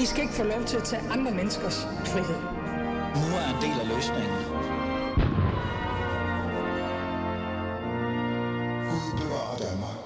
I skal ikke få lov til at tage andre menneskers frihed. Nu er en del af løsningen. Gud bevarer Danmark.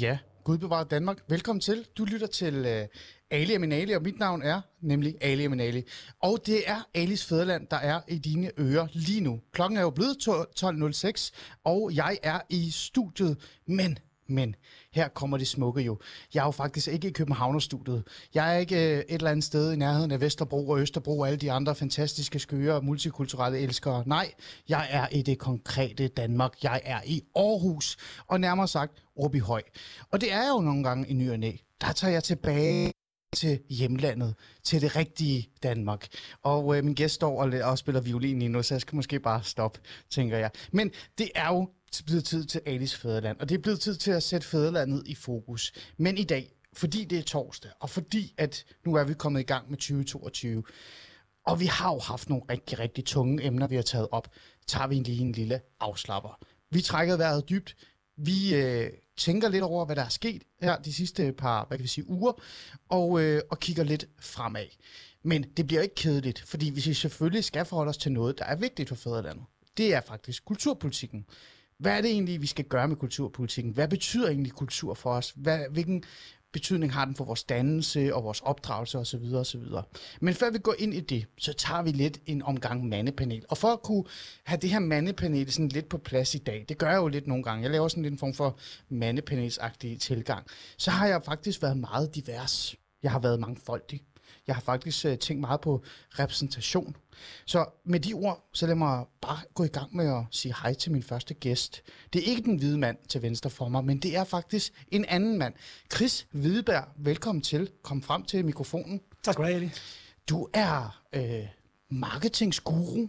Ja, Gud bevarer Danmark. Velkommen til. Du lytter til uh, Ali Aminali, og mit navn er nemlig Ali Aminali. Og det er Alis Fæderland, der er i dine ører lige nu. Klokken er jo blevet 12.06, og jeg er i studiet, men men her kommer det smukke jo. Jeg er jo faktisk ikke i Københavnerstudiet. Jeg er ikke øh, et eller andet sted i nærheden af Vesterbro og Østerbro og alle de andre fantastiske, skøre, multikulturelle elskere. Nej, jeg er i det konkrete Danmark. Jeg er i Aarhus, og nærmere sagt Høj. Og det er jo nogle gange i ny og næ. Der tager jeg tilbage til hjemlandet, til det rigtige Danmark. Og øh, min gæst står og, og spiller violin lige nu, så jeg skal måske bare stoppe, tænker jeg. Men det er jo blevet tid til Alice Fæderland, og det er blevet tid til at sætte Fæderlandet i fokus. Men i dag, fordi det er torsdag, og fordi at nu er vi kommet i gang med 2022, og vi har jo haft nogle rigtig, rigtig tunge emner, vi har taget op, tager vi lige en lille afslapper. Vi trækker vejret dybt, vi øh, tænker lidt over, hvad der er sket her de sidste par, hvad kan vi sige, uger, og, øh, og kigger lidt fremad. Men det bliver ikke kedeligt, fordi hvis vi selvfølgelig skal forholde os til noget, der er vigtigt for fædrelandet, det er faktisk kulturpolitikken. Hvad er det egentlig, vi skal gøre med kulturpolitikken? Hvad betyder egentlig kultur for os? Hvad, hvilken betydning har den for vores dannelse og vores opdragelse osv. osv. Men før vi går ind i det, så tager vi lidt en omgang mandepanel. Og for at kunne have det her mandepanel sådan lidt på plads i dag, det gør jeg jo lidt nogle gange, jeg laver sådan lidt en form for mandepanelsagtig tilgang, så har jeg faktisk været meget divers. Jeg har været mangfoldig. Jeg har faktisk uh, tænkt meget på repræsentation. Så med de ord, så lad mig bare gå i gang med at sige hej til min første gæst. Det er ikke den hvide mand til venstre for mig, men det er faktisk en anden mand. Chris Hvideberg, velkommen til. Kom frem til mikrofonen. Tak skal du have, Ali. Du er øh, marketingsguru.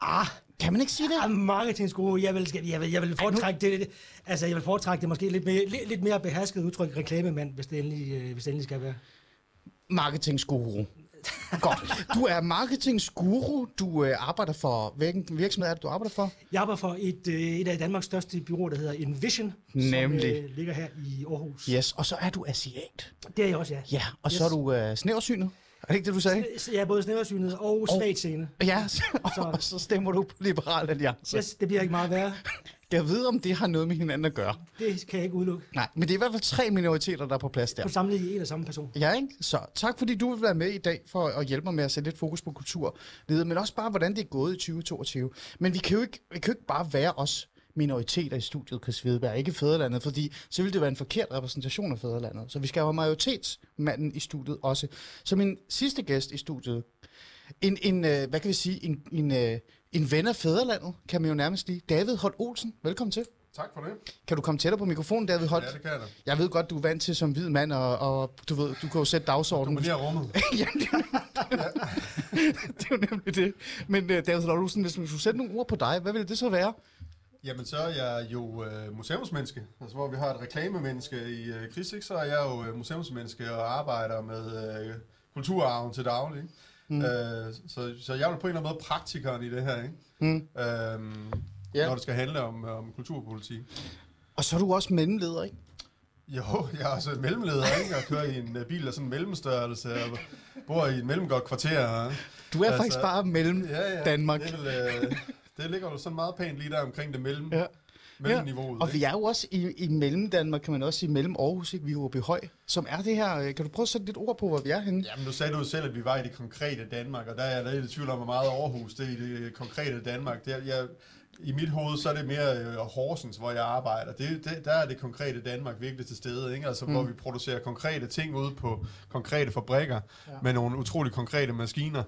Ah, kan man ikke sige det? Ah, marketingsguru, jeg vil, jeg vil, jeg vil foretrække det, altså jeg vil foretrække det måske lidt mere, lidt, lidt mere behersket udtryk reklamemand, hvis det endelig, øh, hvis det endelig skal være. Marketingsguru. Godt. Du er marketingsguru. Du øh, arbejder for... Hvilken virksomhed er det, du arbejder for? Jeg arbejder for et, øh, et af Danmarks største byråer, der hedder Envision. Nemlig. Som øh, ligger her i Aarhus. Yes, og så er du asiat. Det er jeg også, ja. Ja, og yes. så er du øh, snæversynet. Er det ikke det, du sagde? Jeg er både snæversynet og svagt scene. Ja, og så, og så stemmer du på Liberal Alliance. Yes, det bliver ikke meget værre. Jeg ved, om det har noget med hinanden at gøre. Det kan jeg ikke udelukke. Nej, men det er i hvert fald tre minoriteter, der er på plads der. På samlet i en og samme person. Ja, ikke? Så tak, fordi du vil være med i dag for at hjælpe mig med at sætte lidt fokus på kultur, men også bare, hvordan det er gået i 2022. Men vi kan jo ikke, vi kan jo ikke bare være os minoriteter i studiet, Chris Hvideberg, ikke fædrelandet, fordi så ville det være en forkert repræsentation af fædrelandet. Så vi skal have majoritetsmanden i studiet også. Så min sidste gæst i studiet, en, en øh, hvad kan vi sige, en, en, øh, en ven af fædrelandet, kan man jo nærmest lige. David Holt Olsen, velkommen til. Tak for det. Kan du komme tættere på mikrofonen, David Holt? Ja, det kan jeg da. Jeg ved godt, du er vant til som hvid mand, og, og du ved, du kan jo sætte dagsordenen. Du rummet. ja, det, det er jo nemlig det. Men uh, David Holt Olsen, hvis du skulle sætte nogle ord på dig, hvad ville det så være? Jamen, så er jeg jo uh, museumsmenneske. Altså, hvor vi har et reklamemenneske i Chris, ikke? så er jeg jo uh, museumsmenneske og arbejder med uh, kulturarven til daglig. Ikke? Mm. Øh, så, så jeg vil på en eller anden måde praktikeren i det her, ikke? Mm. Øhm, ja. når det skal handle om, om kulturpolitik. Og så er du også mellemleder, ikke? Jo, jeg er også mellemleder, ikke? Jeg kører i en uh, bil af sådan en mellemstørrelse, og bor i et mellemgodt kvarter. Du er altså, faktisk bare mellem ja, ja, Danmark. Det, vil, uh, det ligger jo sådan meget pænt lige der omkring det mellem. Ja mellemniveauet. Ja. Og vi er jo også i, i mellem Danmark, kan man også sige, mellem Aarhus, ikke? vi er jo Høj, som er det her. Øh, kan du prøve at sætte lidt ord på, hvor vi er henne? Jamen, nu sagde du jo selv, at vi var i det konkrete Danmark, og der er jeg lidt i tvivl om, hvor meget Aarhus det er i det konkrete Danmark. Det er, jeg, i mit hoved, så er det mere øh, Horsens, hvor jeg arbejder. Det, det, der er det konkrete Danmark virkelig til stede, ikke? Altså, mm. hvor vi producerer konkrete ting ude på konkrete fabrikker ja. med nogle utrolig konkrete maskiner.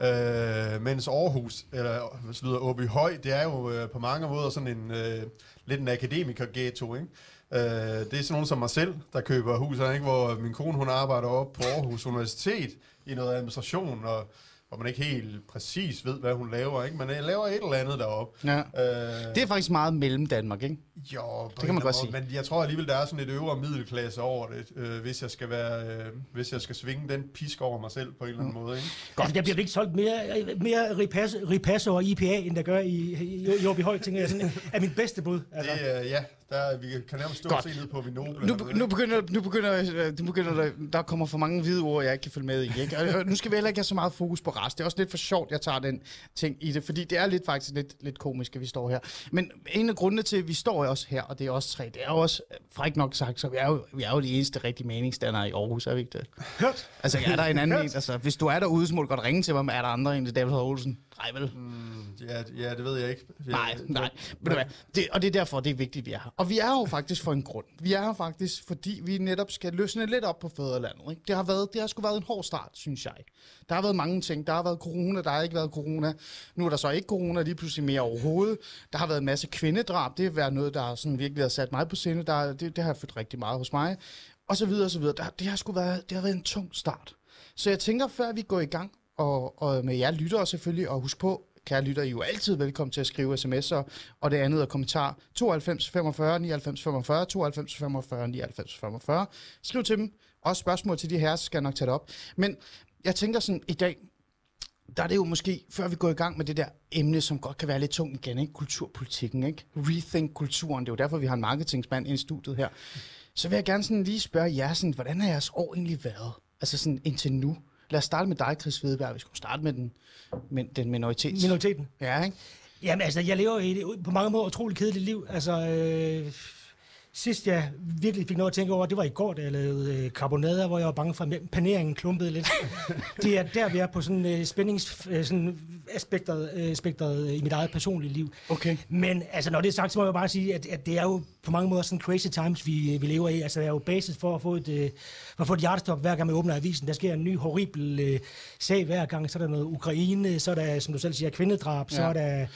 Øh, mens Aarhus, eller hvad lyder Åby Høj, det er jo øh, på mange måder sådan en øh, lidt en akademiker-ghetto, ikke? Øh, det er sådan nogen som mig selv, der køber hus, ikke? hvor min kone hun arbejder op på Aarhus Universitet i noget administration, og hvor man ikke helt præcis ved, hvad hun laver, ikke? Men jeg laver et eller andet deroppe. Ja. Øh, det er faktisk meget mellem Danmark, ikke? Jo, det kan man godt sige. Men jeg tror alligevel, der er sådan et øvre middelklasse over det, øh, hvis, jeg skal være, øh, hvis jeg skal svinge den pisk over mig selv på en eller anden mm. måde. Ikke? Godt. Der bliver ikke solgt mere, mere Ripasso, Ripasso og IPA, end der gør i, i, i Åby Høj, tænker jeg, sådan, er mit bedste bud. Altså. Det, øh, ja, Der, vi kan nærmest stå se ned på Vinoble. Nu, nu, begynder, nu, begynder, øh, nu begynder der, der kommer for mange hvide ord, jeg ikke kan følge med i. Ikke? Og, og nu skal vi heller ikke have så meget fokus på rest. Det er også lidt for sjovt, jeg tager den ting i det, fordi det er lidt faktisk lidt, lidt komisk, at vi står her. Men en af grundene til, at vi står også her, og det er også tre, det er jo også, øh, fræk nok sagt, så vi er jo, vi er jo de eneste rigtige meningsdannere i Aarhus, er vi ikke det? Hørt. Altså, er der en anden en? Altså, hvis du er derude, så må du godt ringe til mig, men er der andre end David Olsen? Nej, vel? Ja, ja, det ved jeg ikke. Jeg, Nej, nej. Ved du hvad? Det, og det er derfor, det er vigtigt, vi er her. Og vi er jo faktisk for en grund. Vi er her faktisk, fordi vi netop skal løsne lidt op på fædrelandet. Ikke? Det har været, det har sgu været en hård start, synes jeg. Der har været mange ting. Der har været corona, der har ikke været corona. Nu er der så ikke corona lige pludselig mere overhovedet. Der har været en masse kvindedrab. Det har været noget, der sådan virkelig har sat mig på sinde. Der, det, det har fyldt rigtig meget hos mig. Og så videre, og så videre. Der, det, har sgu været, det har været en tung start. Så jeg tænker, før vi går i gang, og, og med jer lyttere selvfølgelig, og husk på, kære lytter, I er jo altid velkommen til at skrive sms'er, og det andet er kommentar 92 45 99 45, 92 45 99 45. Skriv til dem. Også spørgsmål til de her, så skal jeg nok tage det op. Men jeg tænker sådan, i dag, der er det jo måske, før vi går i gang med det der emne, som godt kan være lidt tungt igen, ikke? kulturpolitikken, ikke? rethink kulturen, det er jo derfor, vi har en marketingsmand i studiet her. Så vil jeg gerne sådan lige spørge jer, sådan, hvordan har jeres år egentlig været? Altså sådan indtil nu. Lad os starte med dig, Chris Hvedeberg. Vi skulle starte med den, med den minoritet. Minoriteten. Ja, ikke? Jamen altså, jeg lever i på mange måder utroligt kedeligt liv. Altså, øh, sidst jeg virkelig fik noget at tænke over, det var i går, da jeg lavede øh, hvor jeg var bange for, at paneringen klumpede lidt. det er der, vi er på sådan øh, spændings... Øh, sådan aspekter, øh, aspekter i mit eget personlige liv. Okay. Men altså, når det er sagt, så må jeg bare sige, at, at det er jo på mange måder sådan crazy times, vi, vi lever i. Altså, der er jo basis for at få et, øh, for at få et hjertestop, hver gang man åbner avisen. Der sker en ny horribel øh, sag hver gang. Så er der noget Ukraine, så er der, som du selv siger, kvindedrab, ja. så er der...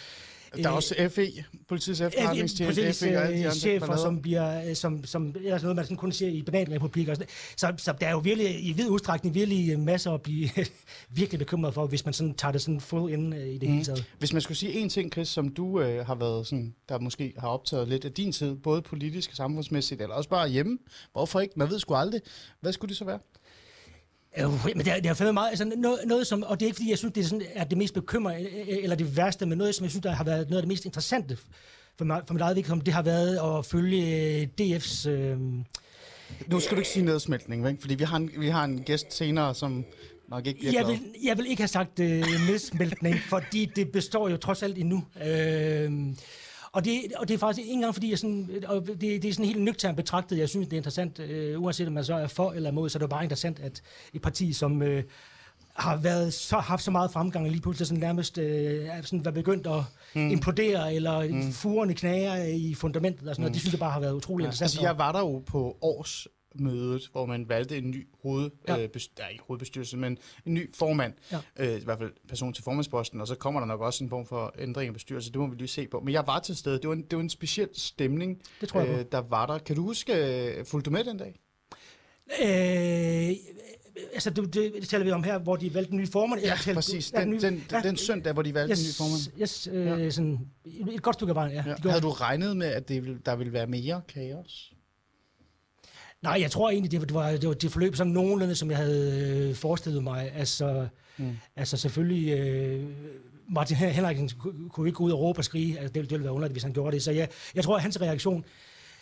Der er også FE, politiets efterretningstjeneste, Præcis, FE og alle de øh, andre chefer, ballader. som bliver, øh, som, som ellers noget, man sådan kun ser i bananrepublikker. og sådan. Så, så der er jo virkelig, i vid udstrækning, virkelig masser at blive virkelig bekymret for, hvis man sådan tager det sådan full ind øh, i det mm. hele taget. Hvis man skulle sige en ting, Chris, som du øh, har været sådan, der måske har optaget lidt af din tid, både politisk og samfundsmæssigt, eller også bare hjemme. Hvorfor ikke? Man ved sgu aldrig. Hvad skulle det så være? Øh, men det er, det er fandme meget, altså noget, noget som, og det er ikke fordi, jeg synes, det er, sådan, er det mest bekymrende, øh, eller det værste, men noget, som jeg synes, der har været noget af det mest interessante for, mig, for mit eget vedkommende, det har været at følge øh, DF's... Øh, Nu skal du ikke sige nedsmeltning, ikke? fordi vi har, en, vi har en gæst senere, som nok ikke bliver jeg, glad. vil, jeg vil ikke have sagt øh, nedsmeltning, fordi det består jo trods alt endnu. Øh, og det, og det er faktisk ikke engang, fordi jeg sådan, og det, det er sådan helt nøgternt betragtet, jeg synes, det er interessant, øh, uanset om man så er for eller imod, så er det jo bare interessant, at et parti, som øh, har været så, haft så meget fremgang, og lige pludselig sådan nærmest øh, er sådan været begyndt at mm. implodere, eller mm. furerne knager i fundamentet, og sådan noget, det synes jeg bare har været utrolig interessant. Altså, jeg var der jo på årsmødet, hvor man valgte en ny hoved, Ja. ja. øh, best, nej, ikke hovedbestyrelse, men en ny formand, Ja. øh, i hvert fald person til formandsposten, og så kommer der nok også en form for ændring af bestyrelse, det må vi lige se på. Men jeg var til stede, det var en, det var en speciel stemning, Det tror jeg øh, der var der. Kan du huske, øh, fulgte du med den dag? Øh, altså, det, det, det taler vi om her, hvor de valgte en ny formand. Ja, talte- præcis. Ja, Den, ny- den, ja, den søndag, hvor de valgte en ny formand. Yes, yes øh, sådan, et godt stykke af vejen, ja. Ja. Havde du regnet med, at det, der ville være mere kaos? Nej, jeg tror egentlig, det var, det var, det forløb sådan nogenlunde, som jeg havde øh, forestillet mig. Altså, mm. altså selvfølgelig, øh, Martin Henriksen kunne ikke gå ud og råbe og skrige. Altså, det, ville, det ville være underligt, hvis han gjorde det. Så jeg, jeg tror, at hans reaktion,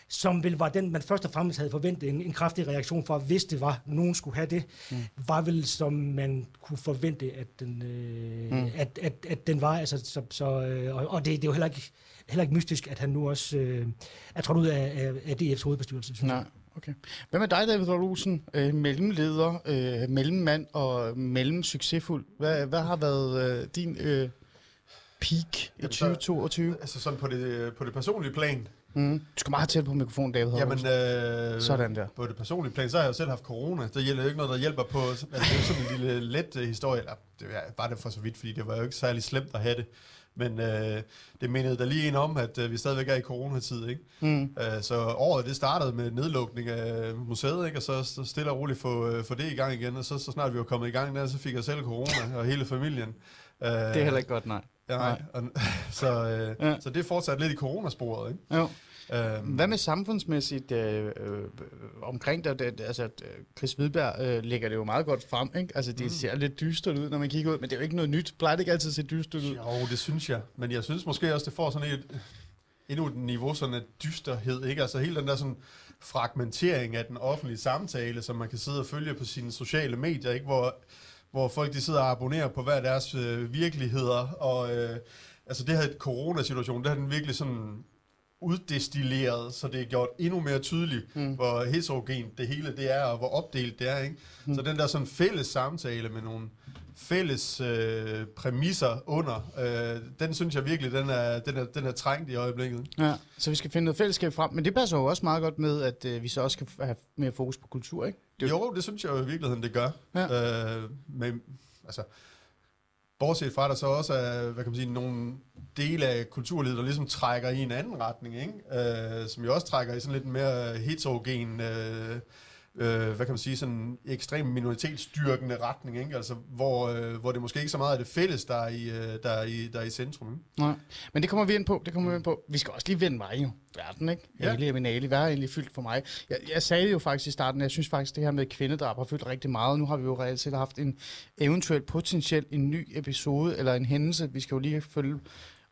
som vel var den, man først og fremmest havde forventet en, en kraftig reaktion fra, hvis det var, nogen skulle have det, mm. var vel, som man kunne forvente, at den, øh, mm. at, at, at den var. Altså, så, så, øh, og, og det, det er jo heller ikke, heller ikke mystisk, at han nu også øh, er trådt ud af, af, af DF's hovedbestyrelse. synes jeg. Okay. Hvad med dig, David Olsen? Øh, mellemleder, øh, mellemmand og mellemsuccesfuld. Hvad, hvad har været øh, din øh, peak i Jamen, så- 2022? Altså sådan på det, på det personlige plan. Mm. Du skal meget tæt på mikrofonen, David. Jamen, øh, Sådan der. På det personlige plan, så har jeg jo selv haft corona. Der hjælper jo ikke noget, der hjælper på... Altså, det er jo sådan en lille let uh, historie. Eller, det var det for så vidt, fordi det var jo ikke særlig slemt at have det. Men øh, det mindede der lige en om, at øh, vi stadigvæk er i coronatid, ikke? Mm. Øh, så året det startede med nedlukning af museet, ikke? og så, så stille og roligt få, øh, få det i gang igen, og så, så snart vi var kommet i gang der, så fik jeg selv corona, og hele familien. Øh, Det er heller ikke godt, nej. Ja, nej. Og, så, øh, Ja. så det er fortsat lidt i coronasporet, ikke? Jo. Øhm, Hvad med samfundsmæssigt øh, øh, omkring dig? Det, altså, øh, Chris Hvidberg øh, lægger det jo meget godt frem, ikke? Altså, det mm. ser lidt dystert ud, når man kigger ud, men det er jo ikke noget nyt. Plejer det ikke altid at se dystert ud? Jo, det synes jeg. Men jeg synes måske også, det får sådan et... endnu et niveau sådan af dysterhed, ikke? Altså hele den der sådan fragmentering af den offentlige samtale, som man kan sidde og følge på sine sociale medier, ikke? Hvor, hvor folk de sidder og abonnerer på hver deres øh, virkeligheder, og øh, altså det her coronasituation, det har den virkelig sådan uddestilleret, så det er gjort endnu mere tydeligt, mm. hvor heterogent det hele det er, og hvor opdelt det er. Ikke? Mm. Så den der sådan fælles samtale med nogle fælles øh, præmisser under, øh, den synes jeg virkelig, den er, den, er, den er trængt i øjeblikket. Ja, så vi skal finde noget fællesskab frem, men det passer jo også meget godt med, at øh, vi så også skal have mere fokus på kultur, ikke? Det jo, det synes jeg jo i virkeligheden, det gør. Ja. Øh, men, altså, bortset fra, at der så også er, hvad kan man sige, nogle dele af kulturlivet, der ligesom trækker i en anden retning, ikke? Øh, som jo også trækker i sådan lidt mere heterogen, øh, øh, hvad kan man sige, sådan ekstrem minoritetsstyrkende retning, ikke? Altså, hvor, øh, hvor det måske ikke så meget er det fælles, der er i, øh, der er i, der er i centrum. Ikke? Nej, men det kommer vi ind på, det kommer vi ind på. Vi skal også lige vende mig jo, verden, ikke? Ja. Ali min Ali, hvad er egentlig fyldt for mig? Jeg, jeg sagde jo faktisk i starten, at jeg synes faktisk, det her med kvindedrab har fyldt rigtig meget. Nu har vi jo reelt set haft en eventuelt potentielt en ny episode, eller en hændelse, vi skal jo lige følge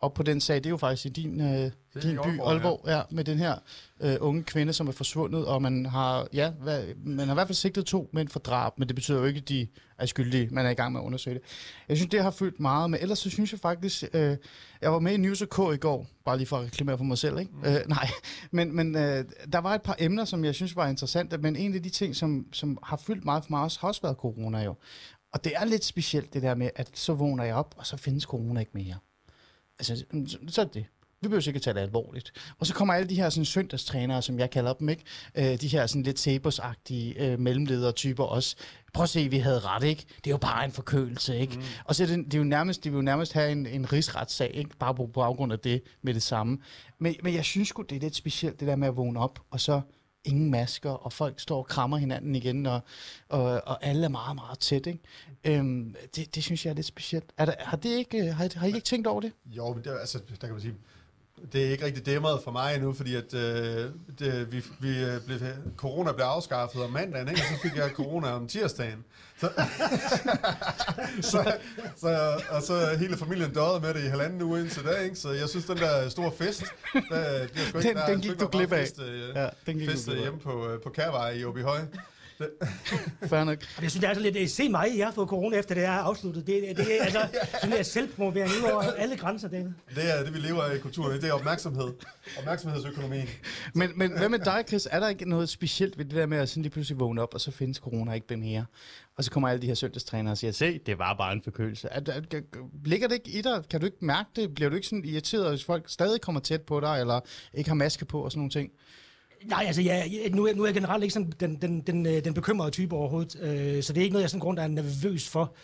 op på den sag. Det er jo faktisk i din, øh, din by, Aalborg, Aalborg ja. ja, med den her øh, unge kvinde, som er forsvundet, og man har, ja, hvad, man har i hvert fald sigtet to mænd for drab, men det betyder jo ikke, at de er skyldige. Man er i gang med at undersøge det. Jeg synes, det har fyldt meget, men ellers så synes jeg faktisk, øh, jeg var med i News K i går, bare lige for at reklamere for mig selv, ikke? Mm. Øh, nej, men, men øh, der var et par emner, som jeg synes var interessante, men en af de ting, som, som har fyldt meget for mig også, har også været corona jo. Og det er lidt specielt det der med, at så vågner jeg op, og så findes corona ikke mere. Altså, så er det det. Vi behøver ikke tage det alvorligt. Og så kommer alle de her sådan, søndagstrænere, som jeg kalder dem, ikke? Øh, de her sådan, lidt Tabos-agtige øh, mellemledertyper også. Prøv at se, vi havde ret, ikke? Det er jo bare en forkølelse, ikke? Mm. Og så er det, det, er jo nærmest, det vil jo nærmest have en, en rigsretssag, ikke? Bare på baggrund af det med det samme. Men, men jeg synes sgu, det er lidt specielt, det der med at vågne op, og så ingen masker, og folk står og krammer hinanden igen, og, og, og alle er meget, meget tæt. Ikke? Øhm, det, det synes jeg er lidt specielt. Er der, har, det ikke, øh, har, har I ikke tænkt over det? Jo, men det, altså, der kan man sige, det er ikke rigtig dæmret for mig endnu, fordi at, øh, det, vi, vi øh, blev, corona blev afskaffet om mandagen, ikke? og så fik jeg corona om tirsdagen. Så, så, så, og så hele familien døde med det i halvanden uge indtil da, ikke? så jeg synes, den der store fest, der, er den, der, den gik du glip af. Fest, øh, ja, den gik fest hjemme på, øh, på Kærvej i Åby Høj. Fair nok. Jeg synes, det er så lidt, se mig, jeg har fået corona efter det er afsluttet. Det, det er altså sådan der selvpromovering ud over alle grænser, David. Det er det, vi lever af i kulturen. Det er opmærksomhed. Opmærksomhedsøkonomien. Men, men hvad med dig, Chris? Er der ikke noget specielt ved det der med at sådan lige pludselig vågne op, og så findes corona ikke mere? Og så kommer alle de her søndagstrænere og siger, se, det var bare en forkølelse. Er, er, ligger det ikke i dig? Kan du ikke mærke det? Bliver du ikke sådan irriteret, hvis folk stadig kommer tæt på dig, eller ikke har maske på og sådan nogle ting? Nej, altså ja, nu, er, nu er jeg generelt ikke sådan den, den, den, øh, den bekymrede type overhovedet, øh, så det er ikke noget, jeg sådan grund er nervøs for.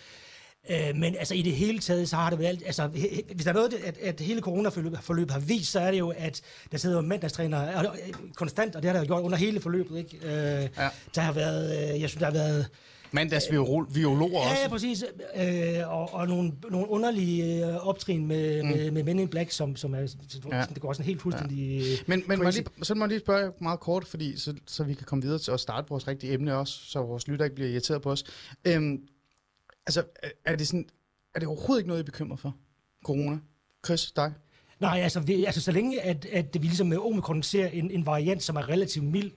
Øh, men altså i det hele taget, så har det været, altså hvis der er noget, at, at hele coronaforløbet har vist, så er det jo, at der sidder mandagstræner konstant, og det har der gjort under hele forløbet. Ikke? Øh, ja. Der har været, jeg synes, der har været Mandags viol- viologer også. Ja, præcis. Øh, og, og nogle, nogle underlige øh, optrin med, mm. med, med Men in Black, som, som er, ja. det går sådan helt fuldstændig ja. Men, men må lige, så må jeg lige spørge meget kort, fordi, så, så vi kan komme videre til at starte vores rigtige emne også, så vores lytter ikke bliver irriteret på os. Øhm, altså, er det, sådan, er det overhovedet ikke noget, I bekymrer for? Corona? Chris, dig? Nej, altså, vi, altså så længe, at, at vi ligesom med Omikron ser en, en variant, som er relativt mild,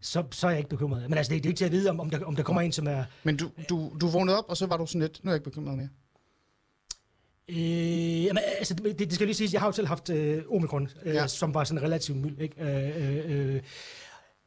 så, så er jeg ikke bekymret. Men altså, det, det er ikke til at vide, om, om, der, om der kommer en, som er... Men du, du, du vågnede op, og så var du sådan lidt, nu er jeg ikke bekymret mere. Øh, jamen, altså, det, det skal lige sige, jeg har jo selv haft øh, Omikron, øh, ja. som var sådan relativt mild. Ikke? Øh, øh,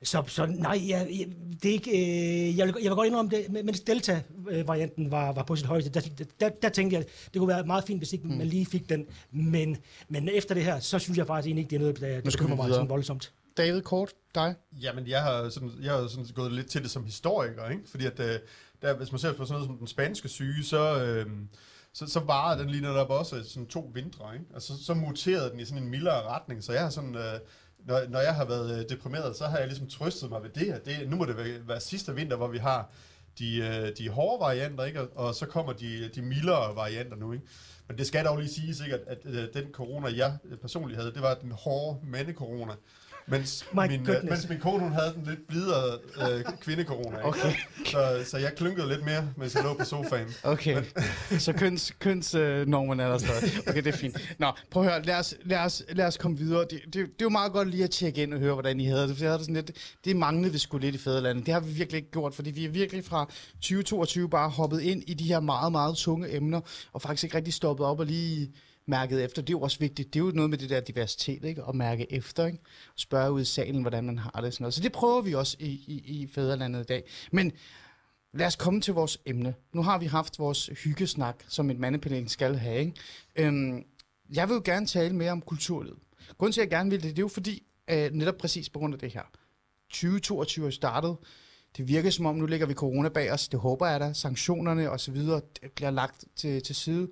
så, så nej, jeg, jeg, det er ikke, øh, jeg, vil, jeg vil godt indrømme det, mens Delta-varianten var, var på sit højeste, der, der, der tænkte jeg, det kunne være meget fint, hvis ikke mm. man lige fik den, men, men efter det her, så synes jeg faktisk egentlig ikke, det er noget, der, der bekymrer mig sådan voldsomt. David Kort, dig? Jamen, jeg har, sådan, jeg har sådan gået lidt til det som historiker, ikke? fordi at, øh, der, hvis man ser på sådan noget som den spanske syge, så, øh, så, så varede den lige netop også sådan to vintre, ikke? og så, så muterede den i sådan en mildere retning, så jeg har sådan... Øh, når, når jeg har været øh, deprimeret, så har jeg ligesom trøstet mig ved det her. Det, nu må det være, være sidste vinter, hvor vi har de, øh, de hårde varianter, ikke? Og, og så kommer de, de mildere varianter nu. Ikke? Men det skal dog lige siges, ikke? At, at, at den corona, jeg personligt havde, det var den hårde mandekorona. Mens My min, øh, goodness. mens min kone, hun havde den lidt blidere øh, kvindekorona. Okay. Så, så jeg klynkede lidt mere, mens jeg lå på sofaen. Okay, så køns, kønsnormen er der stadig. Okay, det er fint. Nå, prøv at høre, lad os, lad os, lad os komme videre. Det, det, det er jo meget godt lige at tjekke ind og høre, hvordan I havde det. For jeg havde det sådan lidt, det manglede vi skulle lidt i fædrelandet. Det har vi virkelig ikke gjort, fordi vi er virkelig fra 2022 bare hoppet ind i de her meget, meget tunge emner, og faktisk ikke rigtig stoppet op og lige mærket efter. Det er jo også vigtigt. Det er jo noget med det der diversitet, ikke? At mærke efter, ikke? Og spørge ud i salen, hvordan man har det. Sådan noget. Så det prøver vi også i, i, i Fæderlandet i dag. Men Lad os komme til vores emne. Nu har vi haft vores hyggesnak, som et mandepanel skal have. Ikke? Øhm, jeg vil jo gerne tale mere om kulturlivet. Grunden til, at jeg gerne vil det, det er jo fordi, øh, netop præcis på grund af det her. 2022 er startet. Det virker som om, nu ligger vi corona bag os. Det håber jeg da. Sanktionerne og så videre bliver lagt til, til side.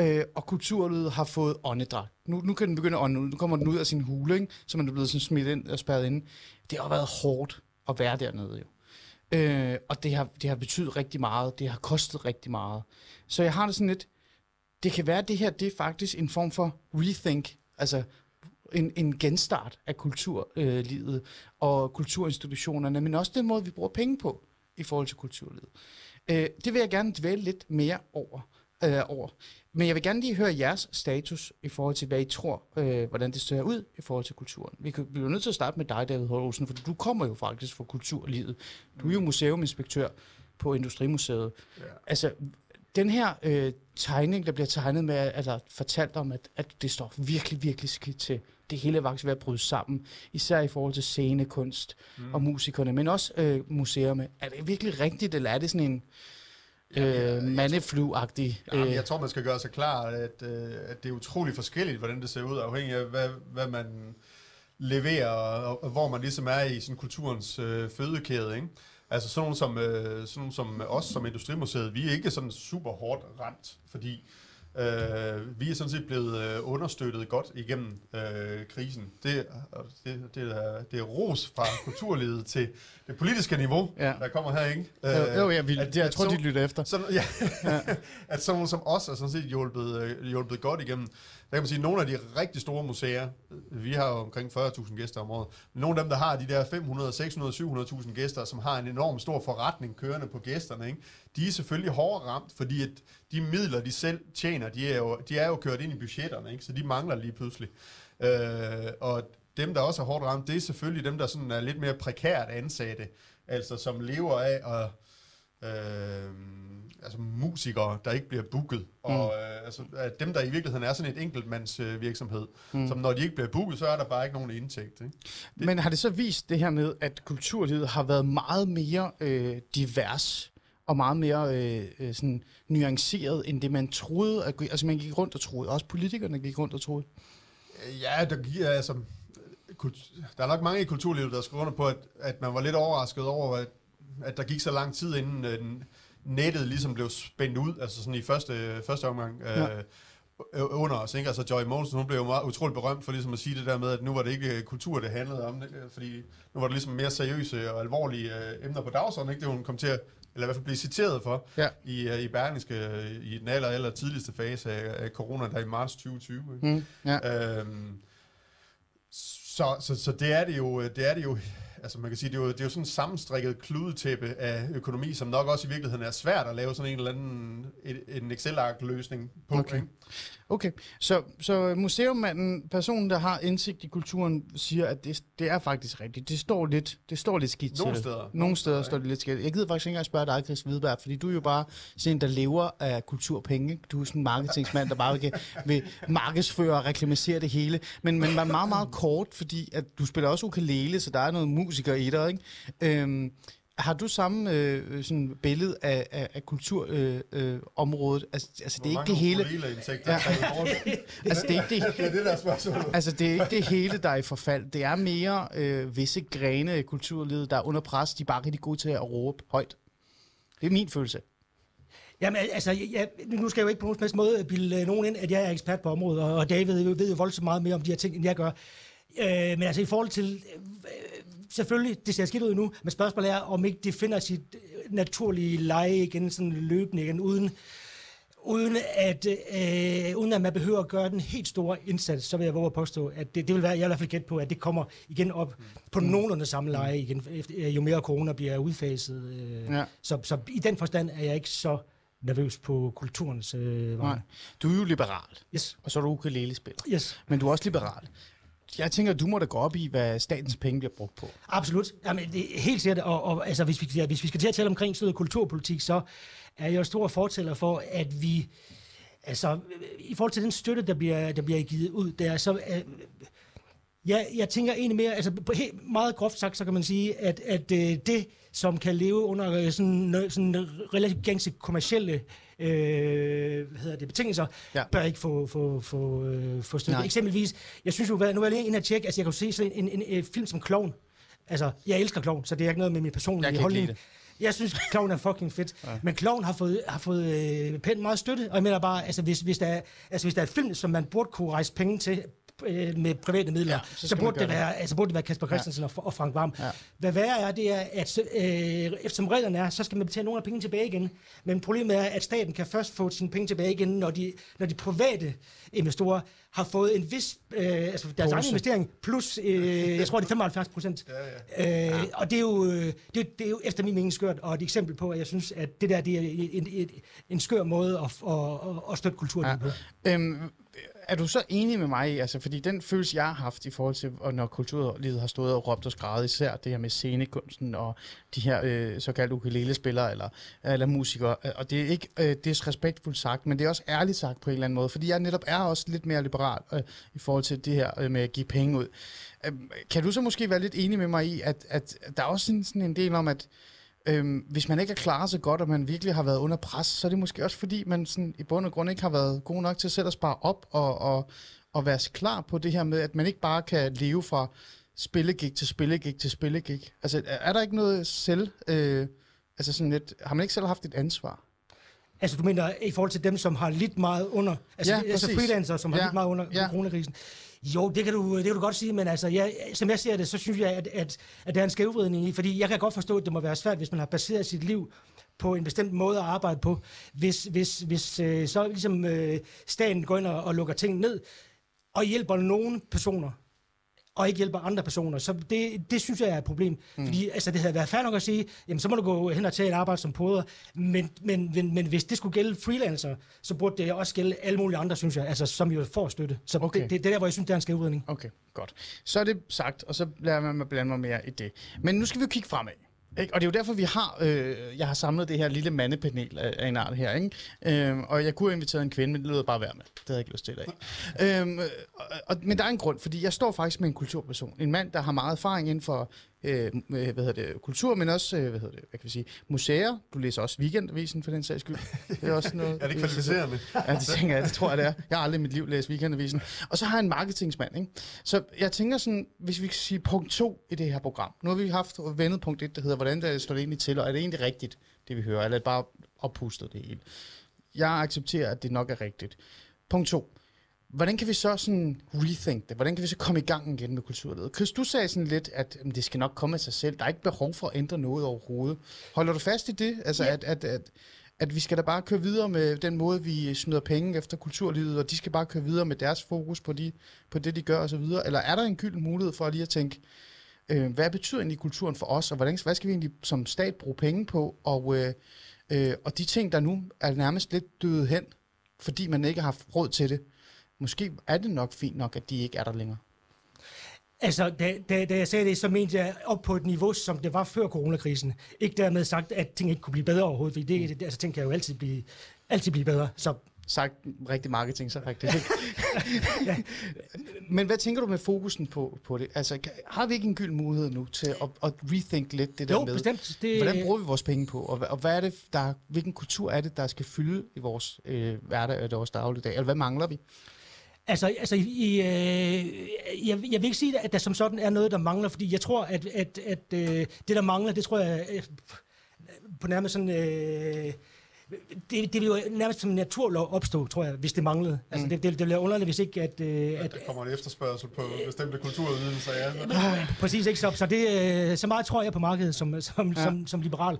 Øh, og kulturlivet har fået åndedragt. Nu, nu kan den begynde at ånde ud. Nu kommer den ud af sin hule, ikke? så man er blevet sådan smidt ind og spærret ind. Det har været hårdt at være dernede jo. Øh, og det har, det har betydet rigtig meget. Det har kostet rigtig meget. Så jeg har det sådan lidt, det kan være, at det her det er faktisk en form for rethink, altså en, en genstart af kulturlivet øh, og kulturinstitutionerne, men også den måde, vi bruger penge på i forhold til kulturlivet. Øh, det vil jeg gerne dvæle lidt mere over. Øh, over. Men jeg vil gerne lige høre jeres status i forhold til, hvad I tror, øh, hvordan det ser ud i forhold til kulturen. Vi kan- bliver nødt til at starte med dig, David Holsen, for du kommer jo faktisk fra kulturlivet. Du er jo museuminspektør på Industrimuseet. Ja. Altså, den her øh, tegning, der bliver tegnet med, eller fortalt om, at, at det står virkelig, virkelig skidt til. Det hele er faktisk ved at bryde sammen, især i forhold til scenekunst mm. og musikerne, men også øh, museerne. Er det virkelig rigtigt, eller er det sådan en øh, mandeflu-agtig? Jamen, Øh, jeg tror, man skal gøre sig klar, at, øh, at det er utrolig forskelligt, hvordan det ser ud, afhængig af, hvad, hvad man leverer, og, og hvor man ligesom er i sådan kulturens øh, fødekæde. Ikke? Altså sådan nogle, som, øh, sådan nogle som os som Industrimuseet, vi er ikke sådan super hårdt ramt, fordi øh, vi er sådan set blevet øh, understøttet godt igennem øh, krisen. Det, og det, det, er, det er ros fra kulturlivet til det politiske niveau, Ja. der kommer her, ikke? jo, jo, jeg, vil, at- det, jeg at tror, så- de lytter efter. sådan, ja, at sådan som os er sådan set hjulpet, øh, hjulpet godt igennem. Der kan man sige, at nogle af de rigtig store museer, øh, vi har jo omkring 40.000 gæster om året, men nogle af dem, der har de der 500, 600, 700.000 gæster, som har en enorm stor forretning kørende på gæsterne, ikke? De er selvfølgelig hårdere ramt, fordi at de midler, de selv tjener, de er jo, de er jo kørt ind i budgetterne, ikke? så de mangler lige pludselig. Øh, og dem, der også er hårdt ramt, det er selvfølgelig dem, der sådan er lidt mere prekært ansatte, altså som lever af at øh, altså musikere, der ikke bliver booket, og øh, altså, at dem, der i virkeligheden er sådan et enkeltmands øh, virksomhed, mm. som når de ikke bliver booket, så er der bare ikke nogen indtægt. Ikke? Men har det så vist det her med, at kulturlivet har været meget mere øh, divers og meget mere øh, øh, sådan nuanceret, end det man troede? At, altså man gik rundt og troede. Også politikerne gik rundt og troede. Ja, der giver altså... Der er nok mange i kulturlivet, der skriver under på, at, at man var lidt overrasket over, at, at der gik så lang tid, inden øh, nettet ligesom blev spændt ud, altså sådan i første, første omgang. Ja. Øh, øh, under os, ikke? Altså Joy Mogensen, hun blev jo meget utroligt berømt for ligesom at sige det der med, at nu var det ikke øh, kultur, det handlede om, øh, fordi nu var det ligesom mere seriøse og alvorlige øh, emner på dagsordenen, ikke? Det hun kom til at, eller i hvert fald blive citeret for, Ja. i, øh, i Berlingske øh, i den aller, aller tidligste fase af, af corona, der i marts 2020. Ikke? Mm, ja. Øhm, så, så, så det er det jo, det er det jo, altså man kan sige, det er jo, det er jo sådan en sammenstrikket kludetæppe af økonomi, som nok også i virkeligheden er svært at lave sådan en eller anden, et, en Excel-ark løsning på. Okay. Ikke? Okay, så, så museummanden, personen, der har indsigt i kulturen, siger, at det, det er faktisk rigtigt. Det står lidt, det står lidt skidt Nogle til. steder. Nogle Nogle steder steder, står det lidt skidt. Jeg gider faktisk ikke engang spørge dig, Chris Hvidberg, fordi du er jo bare sådan en, der lever af kulturpenge. Du er sådan en marketingsmand, der bare vil, vil markedsføre og reklamere det hele. Men, men meget, meget kort, fordi at du spiller også ukulele, så der er noget musiker i dig. Ikke? Øhm, har du samme øh, sådan billede af, af, af kulturområdet? Øh, området? altså, altså, det er ikke det hele... Ja. Altså, det er ikke det, det er det. Altså, det er ikke det hele, der er i forfald. Det er mere øh, visse grene af kulturlivet, der er under pres. De er bare rigtig gode til at råbe højt. Det er min følelse. Jamen, al- altså, jeg, nu skal jeg jo ikke på nogen som måde bilde øh, nogen ind, at jeg er ekspert på området, og og David ved jo voldsomt meget mere om de her ting, end jeg gør. Øh, men altså, i forhold til... Selvfølgelig, det ser skidt ud nu, men spørgsmålet er, om ikke det finder sit øh, naturlige leje igen, sådan løbende igen, uden, uden at, øh, uden at man behøver at gøre den helt store indsats, så vil jeg våge at påstå, at det, det vil være, jeg i hvert fald gætte på, at det kommer igen op på nogenlunde samme leje igen, efter, øh, jo mere corona bliver udfaset. Øh, ja. så, så i den forstand er jeg ikke så nervøs på kulturens øh, vej. Nej. Du er jo liberal, Yes, og så er du ukulele-spiller. yes. Men du er også liberal. Jeg tænker, du må da gå op i, hvad statens penge bliver brugt på. Absolut. Jamen, det er helt sikkert. Og, og altså, hvis, vi, ja, hvis vi skal til at tale omkring sådan noget kulturpolitik, så er jeg jo stor fortæller for, at vi... Altså, i forhold til den støtte, der bliver, der bliver givet ud der, så... Øh, Ja, jeg tænker egentlig mere, altså helt meget groft sagt, så kan man sige, at, at øh, det, som kan leve under øh, sådan, øh, sådan relativt gængse kommercielle øh, hvad hedder det, betingelser, Ja. bør ikke få, få, få, øh, få støtte. Nej. Eksempelvis, jeg synes jo, nu er jeg lige inde og tjekke, altså jeg kan jo se sådan en, en, en, film som Clown. Altså, jeg elsker Clown, så det er ikke noget med min Jeg personlige ikke holdning. Jeg synes, Clown er fucking fedt. ja. Men Clown har fået, har fået øh, pænt meget støtte, og jeg mener bare, altså hvis, hvis, der er, altså hvis der er et film, som man burde kunne rejse penge til, øh, med private midler, Ja, så så, burde det, være, altså burde det være Kasper Christensen ja. og, og Frank Varm. Ja. Hvad værre er, det er, at øh, eftersom reglerne er, så skal man betale nogle af pengene tilbage igen. Men problemet er, at staten kan først få sine penge tilbage igen, når de, når de private investorer har fået en vis, øh, altså deres egen investering, plus, øh, jeg tror det er 75 procent. Ja, ja. øh, og det er, jo, øh, det, det er jo efter min mening skørt, og et eksempel på, at jeg synes, at det der det er en, en, en, skør måde at, at, at, at støtte kulturen ja. på. Øhm, er du så enig med mig i, altså fordi den følelse, jeg har haft i forhold til, når kulturlivet har stået og råbt og skrevet, især det her med scenekunsten og de her øh, såkaldte ukulele-spillere eller, eller musikere, øh, og det er ikke øh, disrespektfuldt sagt, men det er også ærligt sagt på en eller anden måde, fordi jeg netop er også lidt mere liberal øh, i forhold til det her øh, med at give penge ud. Øh, kan du så måske være lidt enig med mig i, at, at der er også sådan, sådan en del om, at Øhm, hvis man ikke har klaret sig godt, og man virkelig har været under pres, så er det måske også fordi, man sådan, i bund og grund ikke har været god nok til selv at spare op og, og, og være klar på det her med, at man ikke bare kan leve fra spillegig til spillegig til spillegig. Altså, er, er der ikke noget selv... Øh, altså sådan lidt, har man ikke selv haft et ansvar? Altså du mener i forhold til dem, som har lidt meget under, altså, Ja, altså freelancer, som har Ja, lidt meget under ja. coronakrisen. Jo, det kan, du, det kan du godt sige, men altså, jeg, som jeg ser det, så synes jeg, at, at, at der er en skævvridning i, fordi jeg kan godt forstå, at det må være svært, hvis man har baseret sit liv på en bestemt måde at arbejde på. Hvis, hvis, hvis øh, så ligesom øh, staten går ind og, og lukker ting ned, og hjælper nogle personer, og ikke hjælper andre personer. Så det, det synes jeg er et problem. Mm. Fordi altså, det havde været fair nok at sige, jamen så må du gå hen og tage et arbejde som poder. Men, men, men, men hvis det skulle gælde freelancer, så burde det også gælde alle mulige andre, synes jeg, altså, som jo får støtte. Så Okay. det, det, det er der, hvor jeg synes, det er en skævvridning. Okay, godt. Så er det sagt, og så lader man mig blande mig mere i det. Men nu skal vi jo kigge fremad. Ikke? Og det er jo derfor, vi har, øh, jeg har samlet det her lille mandepanel af, af en art her. Ikke? Øhm, og jeg kunne have inviteret en kvinde, men det lød bare være med. Det havde jeg ikke lyst til i dag. øhm, og, og, men der er en grund, fordi jeg står faktisk med en kulturperson. En mand, der har meget erfaring inden for øh, hvad hedder det, kultur, men også øh, hvad hedder det, hvad kan vi sige, museer. Du læser også Weekendavisen for den sags skyld. Det er også noget. Er det kvalificerende? Ja, det tænker jeg, det tror jeg, det er. Jeg har aldrig i mit liv læst Weekendavisen. Og så har jeg en marketingsmand, ikke? Så jeg tænker sådan, hvis vi kan sige punkt to i det her program. Nu har vi haft vendet punkt et, der hedder, hvordan der står det egentlig til, og er det egentlig rigtigt, det vi hører, eller er det bare oppustet det hele? Jeg accepterer, at det nok er rigtigt. Punkt to. Hvordan kan vi så sådan rethink det? Hvordan kan vi så komme i gang igen med kulturlivet? Chris, du sagde sådan lidt, at jamen, det skal nok komme af sig selv. Der er ikke behov for at ændre noget overhovedet. Holder du fast i det? Altså, Ja. at, at, at, at vi skal da bare køre videre med den måde, vi smider penge efter kulturlivet, og de skal bare køre videre med deres fokus på, de, på det, de gør osv.? Eller er der en gylden mulighed for lige at tænke, øh, hvad betyder egentlig kulturen for os, og hvordan, hvad skal vi egentlig som stat bruge penge på? Og, øh, øh, og de ting, der nu er nærmest lidt døde hen, fordi man ikke har haft råd til det, måske er det nok fint nok, at de ikke er der længere. Altså, da, da, da jeg sagde det, så mente jeg op på et niveau, som det var før coronakrisen. Ikke dermed sagt, at ting ikke kunne blive bedre overhovedet, fordi det, det altså, ting kan jo altid blive, altid blive bedre. Så Sagt rigtig marketing, så rigtigt. Ikke? Men hvad tænker du med fokusen på, på det? Altså, har vi ikke en gyld mulighed nu til at, at rethink lidt det der jo, med? bestemt. Det, Hvordan bruger vi vores penge på, og, hvad- og hvad er det, der, hvilken kultur er det, der skal fylde i vores øh, hverdag og vores dagligdag? Eller hvad mangler vi? Altså, altså i, i, øh, jeg, jeg vil ikke sige, at der som sådan er noget, der mangler, fordi jeg tror, at, at, at øh, det, der mangler, det tror jeg øh, på nærmest sådan... Øh, det, det vil jo nærmest som en naturlov opstå, tror jeg, hvis det manglede. Altså, det, det, det ville være underligt, hvis ikke, at... Øh, at Der kommer en efterspørgsel på bestemte kulturydelser, ja. præcis ikke så. Så, det, øh, så meget tror jeg på markedet som, som, ja. som, som liberal.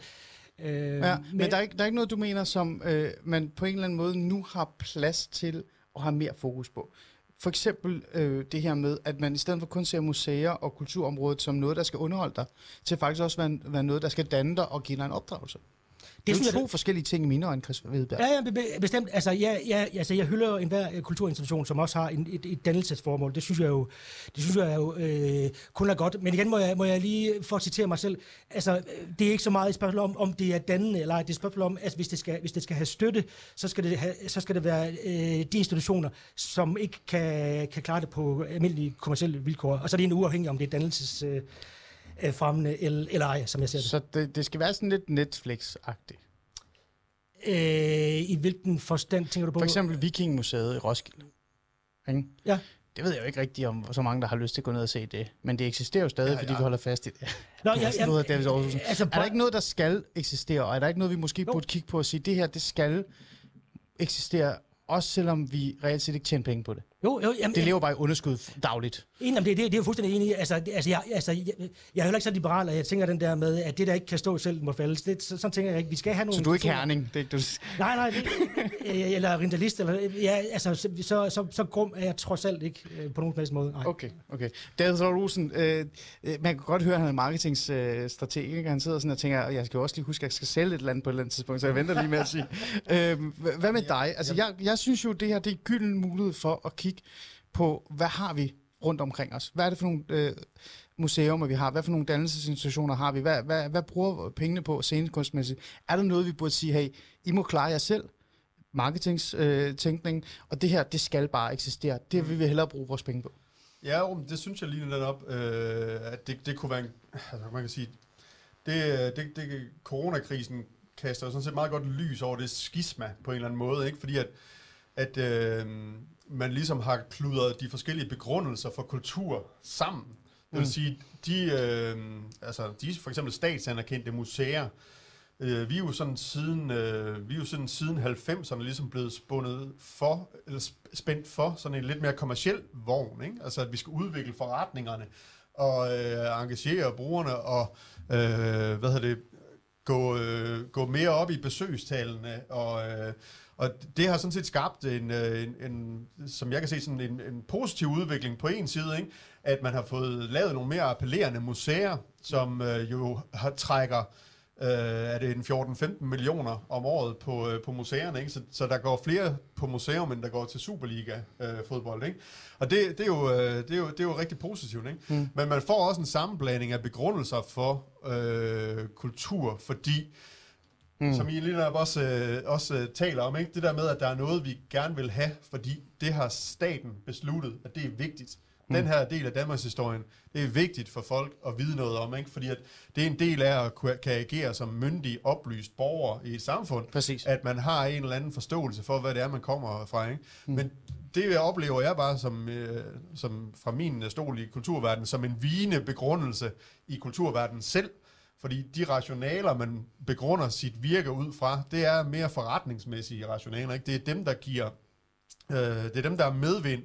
Øh, Ja, men, men der, er ikke, der er ikke noget, du mener, som øh, man på en eller anden måde nu har plads til at have mere fokus på. For eksempel øh, det her med, at man i stedet for kun ser museer og kulturområdet som noget, der skal underholde dig, til faktisk også være, være noget, der skal danne dig og give dig en opdragelse. Det, er jeg- to forskellige ting i mine øjne, Chris Vedberg. Ja, ja, be- be- bestemt. Altså, ja, ja, altså, jeg hylder enhver øh, kulturinstitution, som også har en, et, et dannelsesformål. Det synes jeg jo, det synes jeg jo øh, kun er godt. Men igen må jeg, må jeg lige for at citere mig selv. Altså, øh, det er ikke så meget et spørgsmål om, om det er dannende eller ej. Det er et spørgsmål om, at hvis det skal, hvis det skal have støtte, så skal det, have, så skal det være øh, de institutioner, som ikke kan, kan klare det på almindelige kommersielle vilkår. Og så er det en uafhængig, om det er dannelses... Øh, øh, fremmende eller, eller ej, som jeg ser det. Så det, det skal være sådan lidt Netflix-agtigt. Øh, I hvilken forstand tænker du på? For eksempel Vikingmuseet i Roskilde. Ikke? Ja. Det ved jeg jo ikke rigtigt om, så mange, der har lyst til at gå ned og se det. Men det eksisterer jo stadig, ja, Ja, fordi vi holder fast i det. Nå, Ja, ja, ja, David Aarhusen. altså, Er der ikke noget, der skal eksistere, og er der ikke noget, vi måske Jo. burde kigge på og sige, det her, det skal eksistere, også selvom vi reelt set ikke tjener penge på det? Jo, jo, jamen, Det lever bare i underskud dagligt. Om det, det, det er jeg fuldstændig enig i. Altså, det, altså, jeg, altså jeg, jeg er heller ikke så liberal, at jeg tænker den der med, at det, der ikke kan stå selv, må falde. Det, så, sådan tænker jeg ikke. Vi skal have nogle... Så du er ikke herning? Det er ikke, du... Nej, nej, det, øh, eller rindalist, eller, ja, altså, så, så, så, så grum er jeg trods alt ikke øh, på nogen helst måde. Nej. Okay, okay. David Rosen, øh, øh, man kan godt høre, at han er marketingstrateg. ikke? Han sidder sådan og tænker, jeg skal jo også lige huske, at jeg skal sælge et eller andet på et eller andet tidspunkt, så jeg venter lige med at sige. Øh, hva- hvad med dig? Altså, jeg, jeg synes jo, det her det er en gylden mulighed for at kigge på, hvad har vi rundt omkring os? Hvad er det for nogle øh, museer, vi har? Hvad for nogle dannelsesinstitutioner har vi? Hvad, hvad, hvad bruger pengene på scenekunstmæssigt? Er der noget, vi burde sige, hey, I må klare jer selv? marketingtænkning, og det her, det skal bare eksistere. Det vil vi hellere bruge vores penge på. Ja, det synes jeg lige lidt op, øh, at det, det kunne være en, altså man kan sige, det, det, det, coronakrisen kaster sådan set meget godt lys over det skisma på en eller anden måde, ikke? fordi at, at øh, man ligesom har kludret de forskellige begrundelser for kultur sammen. Det vil Mm. sige, de, øh, altså, de for eksempel statsanerkendte museer, øh, vi er jo sådan siden, øh, vi er jo sådan siden 90'erne ligesom blevet spundet for, eller sp- spændt for sådan en lidt mere kommersiel vogn, ikke? Altså at vi skal udvikle forretningerne og øh, engagere brugerne og øh, hvad hedder det, gå, øh, gå mere op i besøgstallene og øh, og det har sådan set skabt en, øh, en, en som jeg kan se, sådan en, en positiv udvikling på en side, ikke? at man har fået lavet nogle mere appellerende museer, som øh, jo har, trækker øh, er det en 14-15 millioner om året på, øh, på museerne, ikke? Så, så der går flere på museum, end der går til Superliga-fodbold. Øh, fodbold, ikke? Og det, det, er jo, øh, det, er jo, det er jo rigtig positivt. Ikke? Mm. Men man får også en sammenblanding af begrundelser for øh, kultur, fordi Mm. Som I lige netop også, øh, også øh, taler om, ikke? det der med, at der er noget, vi gerne vil have, fordi det har staten besluttet, at det er vigtigt. Mm. Den her del af Danmarks historien, det er vigtigt for folk at vide noget om, ikke? fordi at det er en del af at kunne, kan agere som myndig, oplyst borger i et samfund, Præcis. at man har en eller anden forståelse for, hvad det er, man kommer fra. Ikke? Mm. Men det jeg oplever jeg bare som, øh, som fra min stol i kulturverdenen, som en vigende begrundelse i kulturverdenen selv, fordi de rationaler, man begrunder sit virke ud fra, det er mere forretningsmæssige rationaler. Ikke? Det er dem, der giver, øh, det er dem, der er medvind,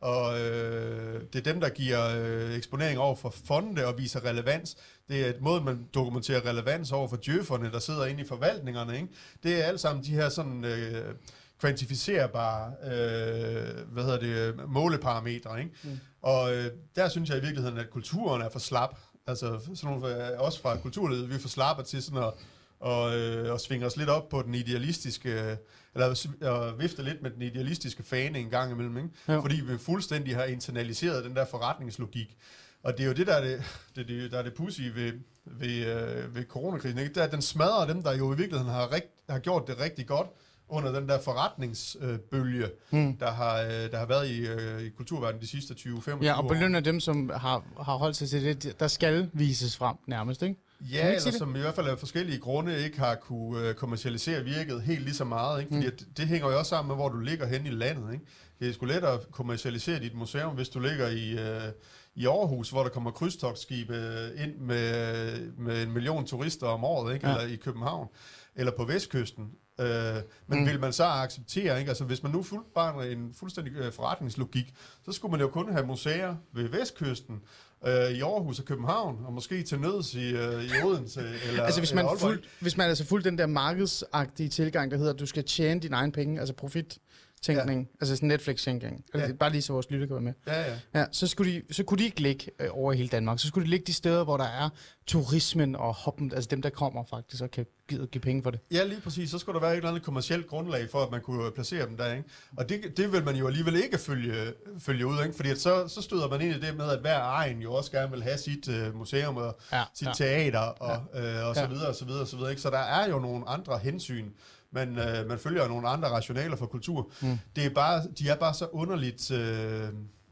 og øh, det er dem, der giver øh, eksponering over for fonde og viser relevans. Det er et måde, man dokumenterer relevans over for djøfferne, der sidder inde i forvaltningerne. Ikke? Det er alle sammen de her sådan... Øh, kvantificerbare øh, hvad hedder det, måleparametre. Ikke? Mm. Og øh, der synes jeg i virkeligheden, at kulturen er for slap. Altså sådan nogle, øh, også fra kulturlivet, vi for slappe til sådan at, og, øh, og svinge os lidt op på den idealistiske, eller og vifte lidt med den idealistiske fane en gang imellem, ikke? Jo. fordi vi fuldstændig har internaliseret den der forretningslogik. Og det er jo det, der er det, det, det, der er det pussy ved, ved, øh, ved coronakrisen. Ikke? Det er, at den smadrer dem, der jo i virkeligheden har, rigt, har gjort det rigtig godt under den der forretningsbølge, Mm. der, har, øh, der har været i, øh, i kulturverdenen de sidste 20-25 Ja, og år. belønner dem, som har, har holdt sig til det, der skal vises frem nærmest, ikke? Ja, eller sige det? som i hvert fald af forskellige grunde ikke har kunne kommercialisere virket helt lige så meget. Ikke? Fordi mm. at det hænger jo også sammen med, hvor du ligger hen i landet. Ikke? Det er sgu let at kommercialisere dit museum, hvis du ligger i, øh, i Aarhus, hvor der kommer krydstogsskibe ind med, med en million turister om året, ikke? Ja. eller i København, eller på Vestkysten. Øh, men mm. vil man så acceptere, ikke? Altså hvis man nu fuldt bare en fuldstændig øh, forretningslogik, så skulle man jo kun have museer ved vestkysten, øh, i Aarhus og København, og måske til nøds i, øh, i Odense eller Altså hvis eller man, Aalborg. fuld, hvis man altså fuldt den der markedsagtige tilgang, der hedder, at du skal tjene dine egne penge, altså profit tænkning, ja. altså sådan Netflix-tænkning. Altså, Ja. Bare lige så vores lytter kan være med. Ja, ja. Ja, så, skulle de, så kunne de ikke ligge øh, over hele Danmark. Så skulle de ligge de steder, hvor der er turismen og hoppen, altså dem, der kommer faktisk og kan give, give penge for det. Ja, lige præcis. Så skulle der være et eller andet kommersielt grundlag for, at man kunne placere dem der, ikke? Og det, det vil man jo alligevel ikke følge, følge ud, ikke? Fordi at så, så støder man ind i det med, at hver egen jo også gerne vil have sit uh, museum og Ja, sit ja. teater og, ja. øh, og så videre og så videre og så videre, ikke? Så der er jo nogle andre hensyn, men øh, man følger nogle andre rationaler for kultur. Mm. Det er bare, de er bare så underligt, øh,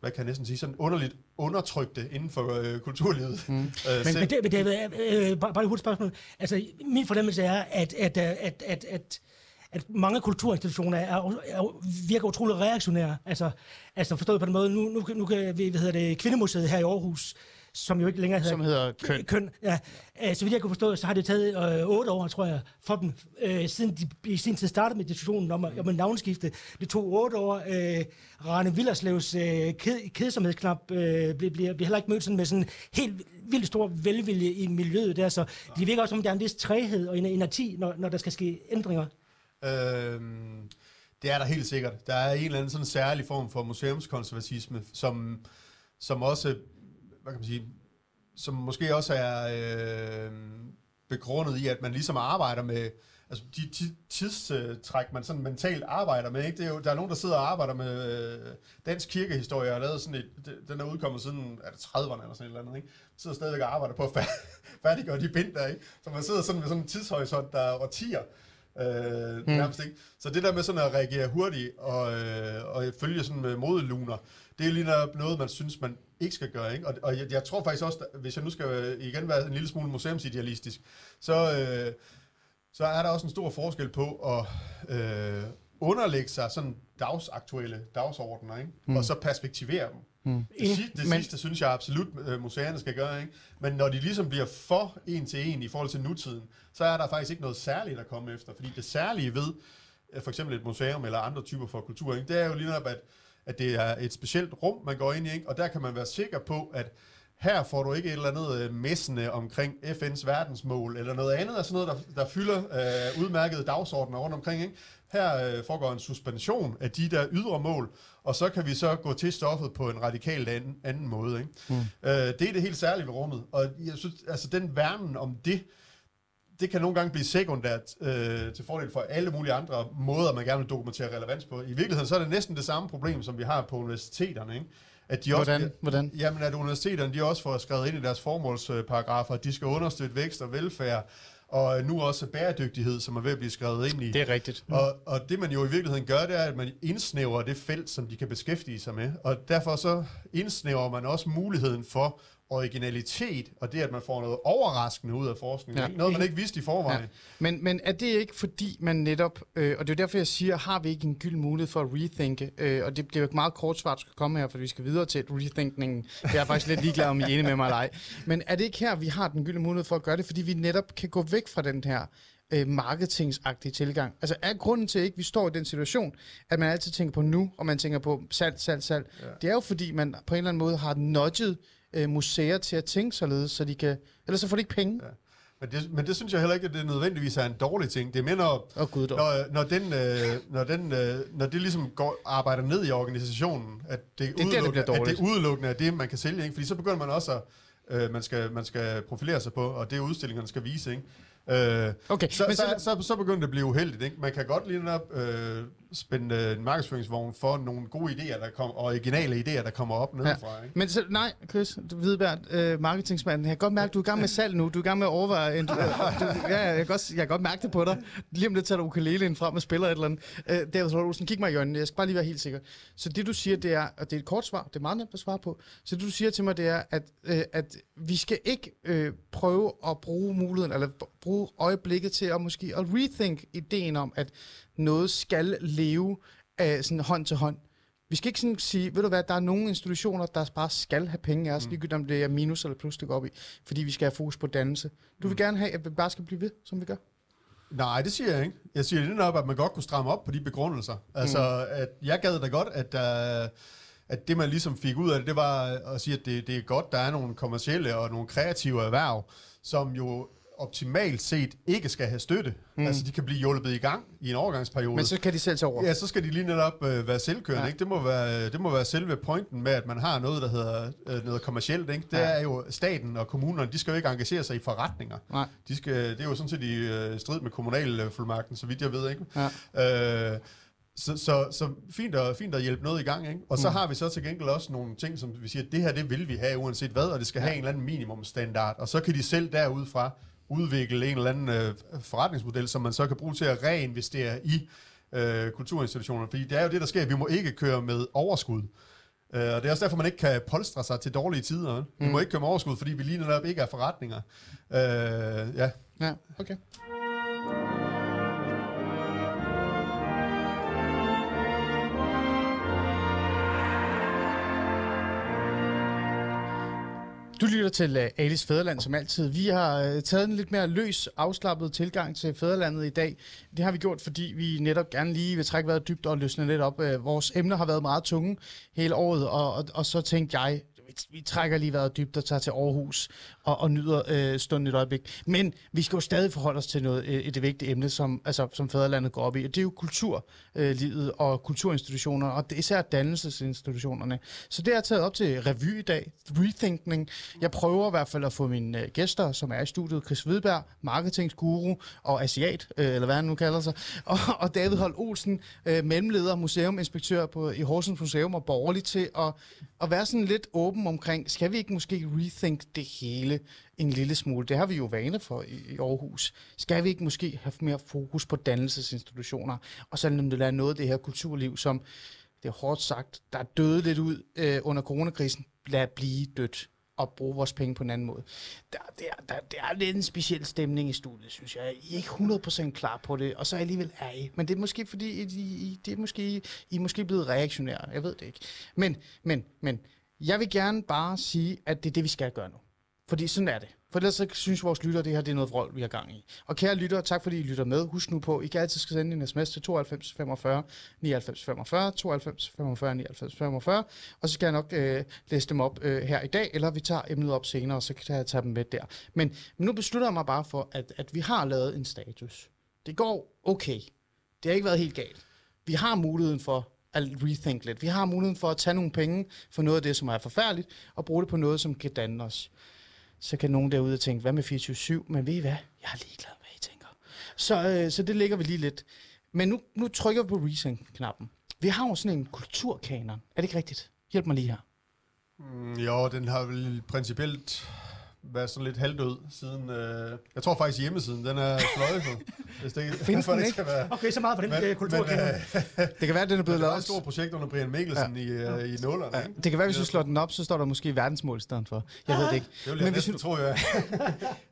hvad kan jeg næsten sige, sådan underligt undertrykte inden for øh, kulturlivet. Mm. Øh, Men, men, det, men David, øh, bare, bare et hurtigt spørgsmål. Altså, min fornemmelse er, at, at, at, at, at, at at mange kulturinstitutioner er, er, virker utrolig reaktionære. Altså, altså forstået på den måde, nu, nu, nu kan vi, hvad hedder det, Kvindemuseet her i Aarhus, som jo ikke længere hedder, Som hedder køn. køn ja. Øh, Så vidt jeg kunne forstå, så har det taget øh, otte år, tror jeg, for dem, øh, siden de i sin tid startede med diskussionen om, om en navnskifte. Det tog otte år. Øh, Rane Villerslevs øh, ked, kedsomhedsknap øh, bliver, bliver, bliver heller ikke mødt sådan med sådan helt vildt stor velvilje i miljøet der, så det virker også som, om der er en vis træhed og en inerti, når, når der skal ske ændringer. Øhm, det er der helt sikkert. Der er en eller anden sådan særlig form for museumskonservatisme, som, som også, hvad kan man sige, som måske også er øh, begrundet i, at man ligesom arbejder med, altså de ti- tidstræk, man sådan mentalt arbejder med, ikke? Det er jo, der er nogen, der sidder og arbejder med øh, dansk kirkehistorie, og har lavet sådan et, den er udkommet siden, er det 30'erne eller sådan et eller andet, ikke? Sidder stadigvæk og arbejder på at fær- færdiggøre de bind der, ikke? Så man sidder sådan med sådan en tidshorisont, der er årtier, Øh, mm. nærmest ikke. Så det der med sådan at reagere hurtigt og, øh, og følge sådan med modeluner, det er lige noget, man synes, man ikke skal gøre. Ikke? Og, og jeg, jeg tror faktisk også, at hvis jeg nu skal igen være en lille smule museumsidealistisk, så, øh, så er der også en stor forskel på at øh, underlægge sig sådan dagsaktuelle dagsordner, ikke? Mm. og så perspektivere dem. Mm. Det, si- det Men- Men, sidste synes jeg absolut, øh, museerne skal gøre. Ikke? Men når de ligesom bliver for en til en i forhold til nutiden, så er der faktisk ikke noget særligt at komme efter. Fordi det særlige ved øh, for eksempel et museum eller andre typer for kultur, ikke? det er jo lige netop, at, at det er et specielt rum, man går ind i, ikke? og der kan man være sikker på, at her får du ikke et eller andet øh, messende omkring FN's verdensmål, eller noget andet af sådan noget, der, der fylder øh, udmærkede dagsordner rundt omkring. Ikke? Her øh, foregår en suspension af de der ydre mål, og så kan vi så gå til stoffet på en radikalt anden, anden måde. Ikke? Mm. Øh, det er det helt særlige ved rummet, og jeg synes, altså den værnen om det, det kan nogle gange blive sekundært øh, til fordel for alle mulige andre måder, man gerne vil dokumentere relevans på. I virkeligheden så er det næsten det samme problem, som vi har på universiteterne. Ikke? At de Hvordan? Også, Hvordan? Jamen, at universiteterne de også får skrevet ind i deres formålsparagrafer, at de skal understøtte vækst og velfærd, og nu også bæredygtighed, som er ved at blive skrevet ind i. Det er rigtigt. Og, og det man jo i virkeligheden gør, det er, at man indsnæver det felt, som de kan beskæftige sig med. Og derfor så indsnæver man også muligheden for originalitet, og det, at man får noget overraskende ud af forskningen. Ja. Noget, man ikke vidste i forvejen. Ja. Men, men er det ikke fordi, man netop, øh, og det er derfor, jeg siger, har vi ikke en gyld mulighed for at rethinke, øh, og det bliver jo et meget kort svar, der skal komme her, for vi skal videre til rethinkningen. Jeg er faktisk lidt ligeglad, om I er enige med mig eller ej. Men er det ikke her, vi har den gyldne mulighed for at gøre det, fordi vi netop kan gå væk fra den her øh, marketingsagtige tilgang. Altså er grunden til, at ikke vi står i den situation, at man altid tænker på nu, og man tænker på salg, salg, salg. Ja. Det er jo fordi, man på en eller anden måde har nudget øh, museer til at tænke således, så de kan, ellers så får de ikke penge. Ja. Men det, men det synes jeg heller ikke, at det nødvendigvis er en dårlig ting. Det er mere, når, Åh, Gud dog. når, når, den, øh, når, den, øh, når det ligesom går, arbejder ned i organisationen, at det, der, det udelukkende, bliver at dårligt. det udelukkende er det, man kan sælge. Ikke? Fordi så begynder man også at øh, man, skal, man skal profilere sig på, og det udstillingerne skal vise. Ikke? Øh, Okay, så, men så, så- så, så, begynder det at blive uheldigt. Ikke? Man kan godt lige netop øh, spænde øh, en markedsføringsvogn for nogle gode idéer, der kommer, og originale idéer, der kommer op nedefra. Ikke? Men så, nej, Chris, du Hvideberg, øh, marketingsmanden, jeg kan godt mærke, du er i gang med salg nu. Du er i gang med at overveje... En, du, ja, jeg kan, godt, jeg kan godt mærke det på dig. Lige om lidt tager du ukulelen frem og spiller et eller andet. Øh, David Slotte Olsen, kig mig i hjørnet. Jeg skal bare lige være helt sikker. Så det, du siger, det er, og det er et kort svar, det er meget nemt at svare på. Så det, du siger til mig, det er, at, øh, at vi skal ikke øh, prøve at bruge muligheden, eller bruge øjeblikket til at måske at rethink ideen om, at noget skal leve af sådan hånd til hånd. Vi skal ikke sådan sige, ved du hvad, der er nogle institutioner, der bare skal have penge af os, mm. ligegyldigt om det er minus eller plus, det går op i, fordi vi skal have fokus på dannelse. Du vil gerne have, at vi bare skal blive ved, som vi gør. Nej, det siger jeg ikke. Jeg siger lidt op, at man godt kunne stramme op på de begrundelser. Altså, at jeg gad da godt, at, uh, at det, man ligesom fik ud af det, det var at sige, at det, det er godt, der er nogle kommercielle og nogle kreative erhverv, som jo optimalt set ikke skal have støtte. Mm. Altså, de kan blive hjulpet i gang i en overgangsperiode. Men så kan de selv tage over. Ja, så skal de lige netop øh, være selvkørende. Ja. Ikke? Det, må være, det må være selve pointen med, at man har noget, der hedder øh, noget kommercielt. Ikke? Det Ja. er jo staten og kommunerne, de skal jo ikke engagere sig i forretninger. Nej. De skal, det er jo sådan set i øh, strid med kommunalfuldmagten, så vidt jeg ved. Ikke? Ja. Øh, så, så, så fint, at, fint at hjælpe noget i gang. Ikke? Og så har vi så til gengæld også nogle ting, som vi siger, det her det vil vi have uanset hvad, og det skal ja. have en eller anden minimumstandard. Og så kan de selv derudfra udvikle en eller anden øh, forretningsmodel, som man så kan bruge til at reinvestere i øh, kulturinstitutionerne. Fordi det er jo det, der sker. Vi må ikke køre med overskud. Øh, og det er også derfor, man ikke kan polstre sig til dårlige tider. Mm. Vi må ikke køre med overskud, fordi vi lige netop ikke er forretninger. Øh, ja. Ja, okay. Du lytter til uh, Alice Fæderland som altid. Vi har uh, taget en lidt mere løs, afslappet tilgang til Fæderlandet i dag. Det har vi gjort, fordi vi netop gerne lige vil trække vejret dybt og løsne lidt op. Uh, vores emner har været meget tunge hele året, og, og, og så tænkte jeg, vi, vi trækker lige vejret dybt og tager til Aarhus og, og nyder øh, stunden et øjeblik. Men vi skal jo stadig forholde os til noget, øh, et vigtigt emne, som, altså, som fædrelandet går op i. Og det er jo kulturlivet øh, og kulturinstitutioner, og det især dannelsesinstitutionerne. Så det har jeg taget op til revy i dag, rethinking. Jeg prøver i hvert fald at få mine øh, gæster, som er i studiet, Chris Hvidberg, marketingsguru og asiat, øh, eller hvad han nu kalder sig, og, og David Holt Olsen, øh, mellemleder, museuminspektør på, i Horsens Museum og borgerlig til at, at være sådan lidt åben omkring, skal vi ikke måske rethink det hele en lille smule? Det har vi jo vane for i, i Aarhus. Skal vi ikke måske have mere fokus på dannelsesinstitutioner, og så lade noget af det her kulturliv, som det er hårdt sagt, der er døde lidt ud øh, under coronakrisen, lad blive dødt og bruge vores penge på en anden måde. Der, der, der, der er lidt en speciel stemning i studiet, synes jeg. I er ikke 100% klar på det, og så alligevel er I. Men det er måske fordi, I, I, det er måske, I er måske blevet reaktionære. Jeg ved det ikke. Men, men, men, jeg vil gerne bare sige, at det er det, vi skal gøre nu. Fordi sådan er det. For ellers så synes vores lytter, at det her det er noget vrøvl, vi har gang i. Og kære lytter, tak fordi I lytter med. Husk nu på, I kan altid skal sende en sms til 92 45 99 45, 92 45 99 45, og så skal jeg nok øh, læse dem op øh, her i dag, eller vi tager emnet op senere, og så kan jeg tage dem med der. Men, men nu beslutter jeg mig bare for, at, at vi har lavet en status. Det går okay. Det har ikke været helt galt. Vi har muligheden for at rethink lidt. Vi har muligheden for at tage nogle penge for noget af det, som er forfærdeligt, og bruge det på noget, som kan danne os. Så kan nogen derude tænke, hvad med 24-7? Men ved I hvad? Jeg er ligeglad, hvad I tænker. Så, øh, så det ligger vi lige lidt. Men nu, nu trykker vi på rethink-knappen. Vi har jo sådan en kulturkanon. Er det ikke rigtigt? Hjælp mig lige her. Mm, jo, den har vel principielt været sådan lidt halvdød siden... Øh, jeg tror faktisk hjemmesiden, den er sløjfet. hvis det, Findes for den det ikke? Skal være. Okay, så meget for den Men- men, kultur. men, øh, Det kan være, at den er Det blevet lavet. et stort projekt under Brian Mikkelsen ja. i, øh, i nullerne. Ja, det kan være, hvis vi slår den op, så står der måske verdensmål i stedet for. Jeg ved det ikke. Det vil jeg Men hvis, næsten vi, tro, jeg.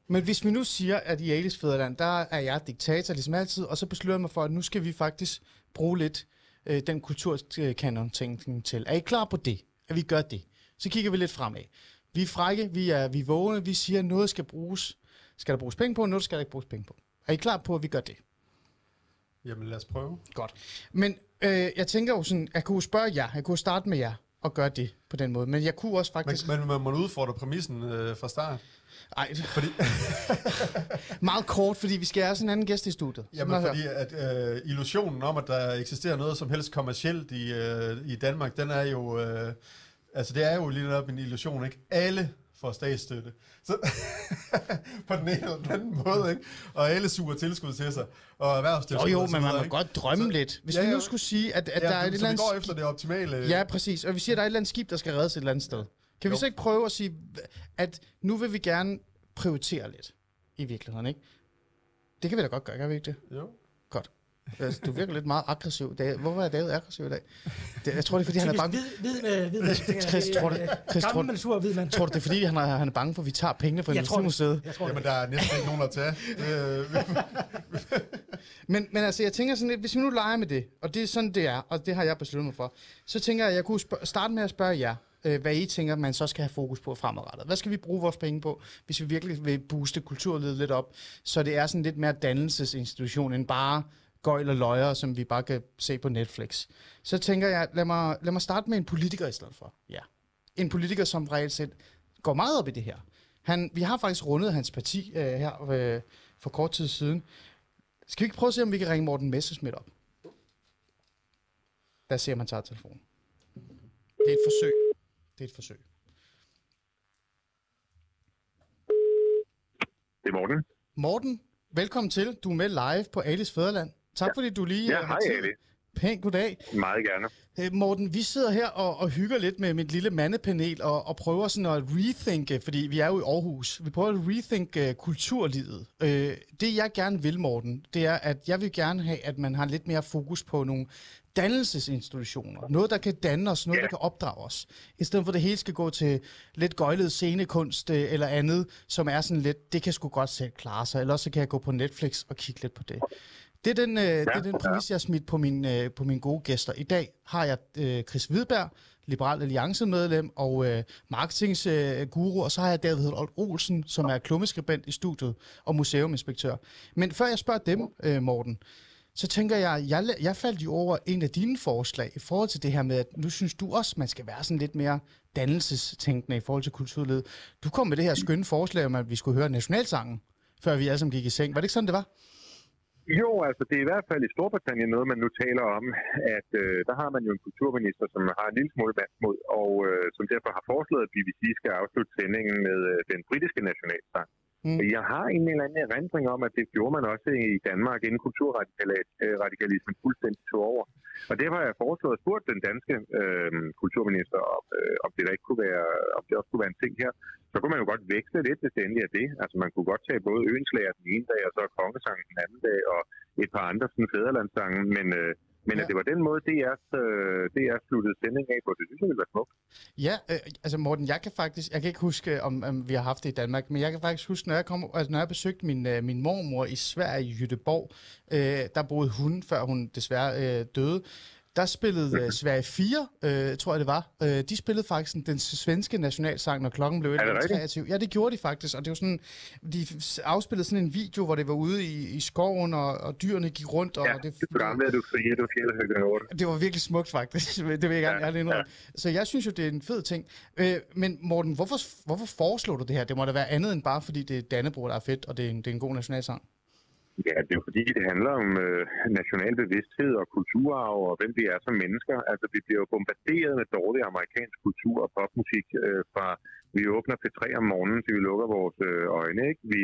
men hvis vi nu siger, at i Alice Fæderland, der er jeg diktator ligesom altid, og så beslutter jeg mig for, at nu skal vi faktisk bruge lidt øh, den kulturkanon-tænkning til. Er I klar på det? At vi gør det? Så kigger vi lidt fremad. Vi er frække, vi er, vi er vågne, vi siger, at noget skal bruges. Skal der bruges penge på, noget skal der ikke bruges penge på. Er I klar på, at vi gør det? Jamen lad os prøve. Godt. Men øh, jeg tænker jo sådan, jeg kunne spørge jer, jeg kunne starte med jer og gøre det på den måde. Men jeg kunne også Men, faktisk... men man må udfordre præmissen øh, fra start. Ej, fordi... meget kort, fordi vi skal have sådan en anden gæst i studiet. Jamen fordi at øh, illusionen om, at der eksisterer noget som helst kommercielt i, øh, i Danmark, den er jo... Øh, altså det er jo lige netop en illusion, ikke? Alle får statsstøtte. Så, på den ene eller den anden måde, ikke? Og alle suger tilskud til sig. Og Jo, erhvervstilskud jo, så men man må ikke? godt drømme Så- lidt. Hvis Ja, vi nu skulle sige, at, at ja, der er et så eller vi går andet... efter det optimale. Ja, præcis. Og vi siger, at der er et eller andet skib, der skal reddes et eller andet sted. Kan vi Jo. så ikke prøve at sige, at nu vil vi gerne prioritere lidt i virkeligheden, ikke? Det kan vi da godt gøre, kan vi ikke det? Jo. Altså, Du virker lidt meget aggressiv. David. Hvorfor er David aggressiv i dag? Det, jeg tror, det er, fordi han er bange. Hvid, hvid, med, hvid, med, Chris, tror du- Chris, tror Gammel, sur, hvid mand. Tror du, det er, fordi han er, han er bange for, at vi tager pengene fra det. Industrimuseet? Jeg tror, Jamen, det. der er næsten ikke nogen at tage. Det, øh, Men, men altså, jeg tænker sådan lidt, hvis vi nu leger med det, og det er sådan, det er, og det har jeg besluttet mig for, så tænker jeg, at jeg kunne spørg- starte med at spørge jer. øh, hvad I tænker, man så skal have fokus på fremadrettet. Hvad skal vi bruge vores penge på, hvis vi virkelig vil booste kulturlivet lidt op, så det er sådan lidt mere dannelsesinstitution end bare gøjl og løjer, som vi bare kan se på Netflix. Så tænker jeg, lad mig, lad mig starte med en politiker i stedet for. Ja. En politiker, som reelt set går meget op i det her. Han, vi har faktisk rundet hans parti øh, her øh, for kort tid siden. Skal vi ikke prøve at se, om vi kan ringe Morten Messerschmidt op? Lad os se, om han tager telefonen. Det er et forsøg. Det er et forsøg. Det er Morten. Morten, velkommen til. Du er med live på Alice Fæderland. Tak Ja. fordi du lige Ja, øh, har hej, tid. Pænt goddag. Meget gerne. Øh, Morten, vi sidder her og, og hygger lidt med mit lille mandepanel og, og prøver sådan at rethinke, fordi vi er jo i Aarhus, vi prøver at rethinke uh, kulturlivet. Uh, det jeg gerne vil, Morten, det er, at jeg vil gerne have, at man har lidt mere fokus på nogle dannelsesinstitutioner. Noget, der kan danne os, noget, Ja. der kan opdrage os. I stedet for, at det hele skal gå til lidt gøjlet scenekunst øh, eller andet, som er sådan lidt, det kan sgu godt selv klare sig, eller også så kan jeg gå på Netflix og kigge lidt på det. Det er den, øh, ja, det er den præmis, jeg har smidt på, min, øh, på mine gode gæster. I dag har jeg øh, Chris Hvidberg, Liberal Alliance medlem og øh, marketingsguru, øh, og så har jeg David Holt Olsen, som er klummeskribent i studiet og museuminspektør. Men før jeg spørger dem, øh, Morten, så tænker jeg, jeg, jeg faldt jo over en af dine forslag i forhold til det her med, at nu synes du også, man skal være sådan lidt mere dannelsestænkende i forhold til kulturlivet. Du kom med det her skønne forslag om, at vi skulle høre nationalsangen, før vi alle sammen gik i seng. Var det ikke sådan, det var? Jo, altså det er i hvert fald i Storbritannien noget, man nu taler om, at øh, der har man jo en kulturminister, som har en lille smule vandsmod, og øh, som derfor har foreslået, at BBC skal afslutte sendingen med øh, den britiske nationalsang. Mm. Jeg har en eller anden erindring om, at det gjorde man også i Danmark, inden kulturradikalismen fuldstændig tog over. Og derfor har jeg foreslået at spurgt den danske øh, kulturminister, om, øh, om det der ikke kunne være, om det også kunne være en ting her. Så kunne man jo godt veksle lidt, hvis det endelig er det. Altså man kunne godt tage både Øenslager den ene dag, og så Kongesangen den anden dag, og et par andre sådan fædrelandssange, Men, øh, men Ja. at det var den måde, det er, øh, det er sluttet sending af på, det synes jeg ville være smukt. Ja, øh, altså Morten, jeg kan faktisk, jeg kan ikke huske, om, om vi har haft det i Danmark, men jeg kan faktisk huske, når jeg, kom, altså, når jeg besøgte min, øh, min mormor i Sverige, i Jytteborg, øh, der boede hun, før hun desværre øh, døde, der spillede øh, Sverige 4, øh, tror jeg det var. Øh, de spillede faktisk den svenske nationalsang, når klokken blev det 11.23. rigtigt? Ja, det gjorde de faktisk, og det var sådan, de afspillede sådan en video, hvor det var ude i, i skoven, og, og dyrene gik rundt, og Ja, det, det gamle, du frie, du fjellhøgge over det var virkelig smukt, faktisk. Det vil jeg gerne Ja, ærligt indrømme. Så jeg synes jo, det er en fed ting. Øh, men Morten, hvorfor, hvorfor foreslår du det her? Det må da være andet end bare, fordi det er Dannebro, der er fedt, og det er en, det er en god nationalsang. Ja, det er jo fordi, det handler om øh, national bevidsthed og kulturarv og hvem vi er som mennesker. Altså, vi bliver jo bombarderet med dårlig amerikansk kultur og popmusik øh, fra vi åbner P3 om morgenen, til vi lukker vores øh, øjne. Ikke? Vi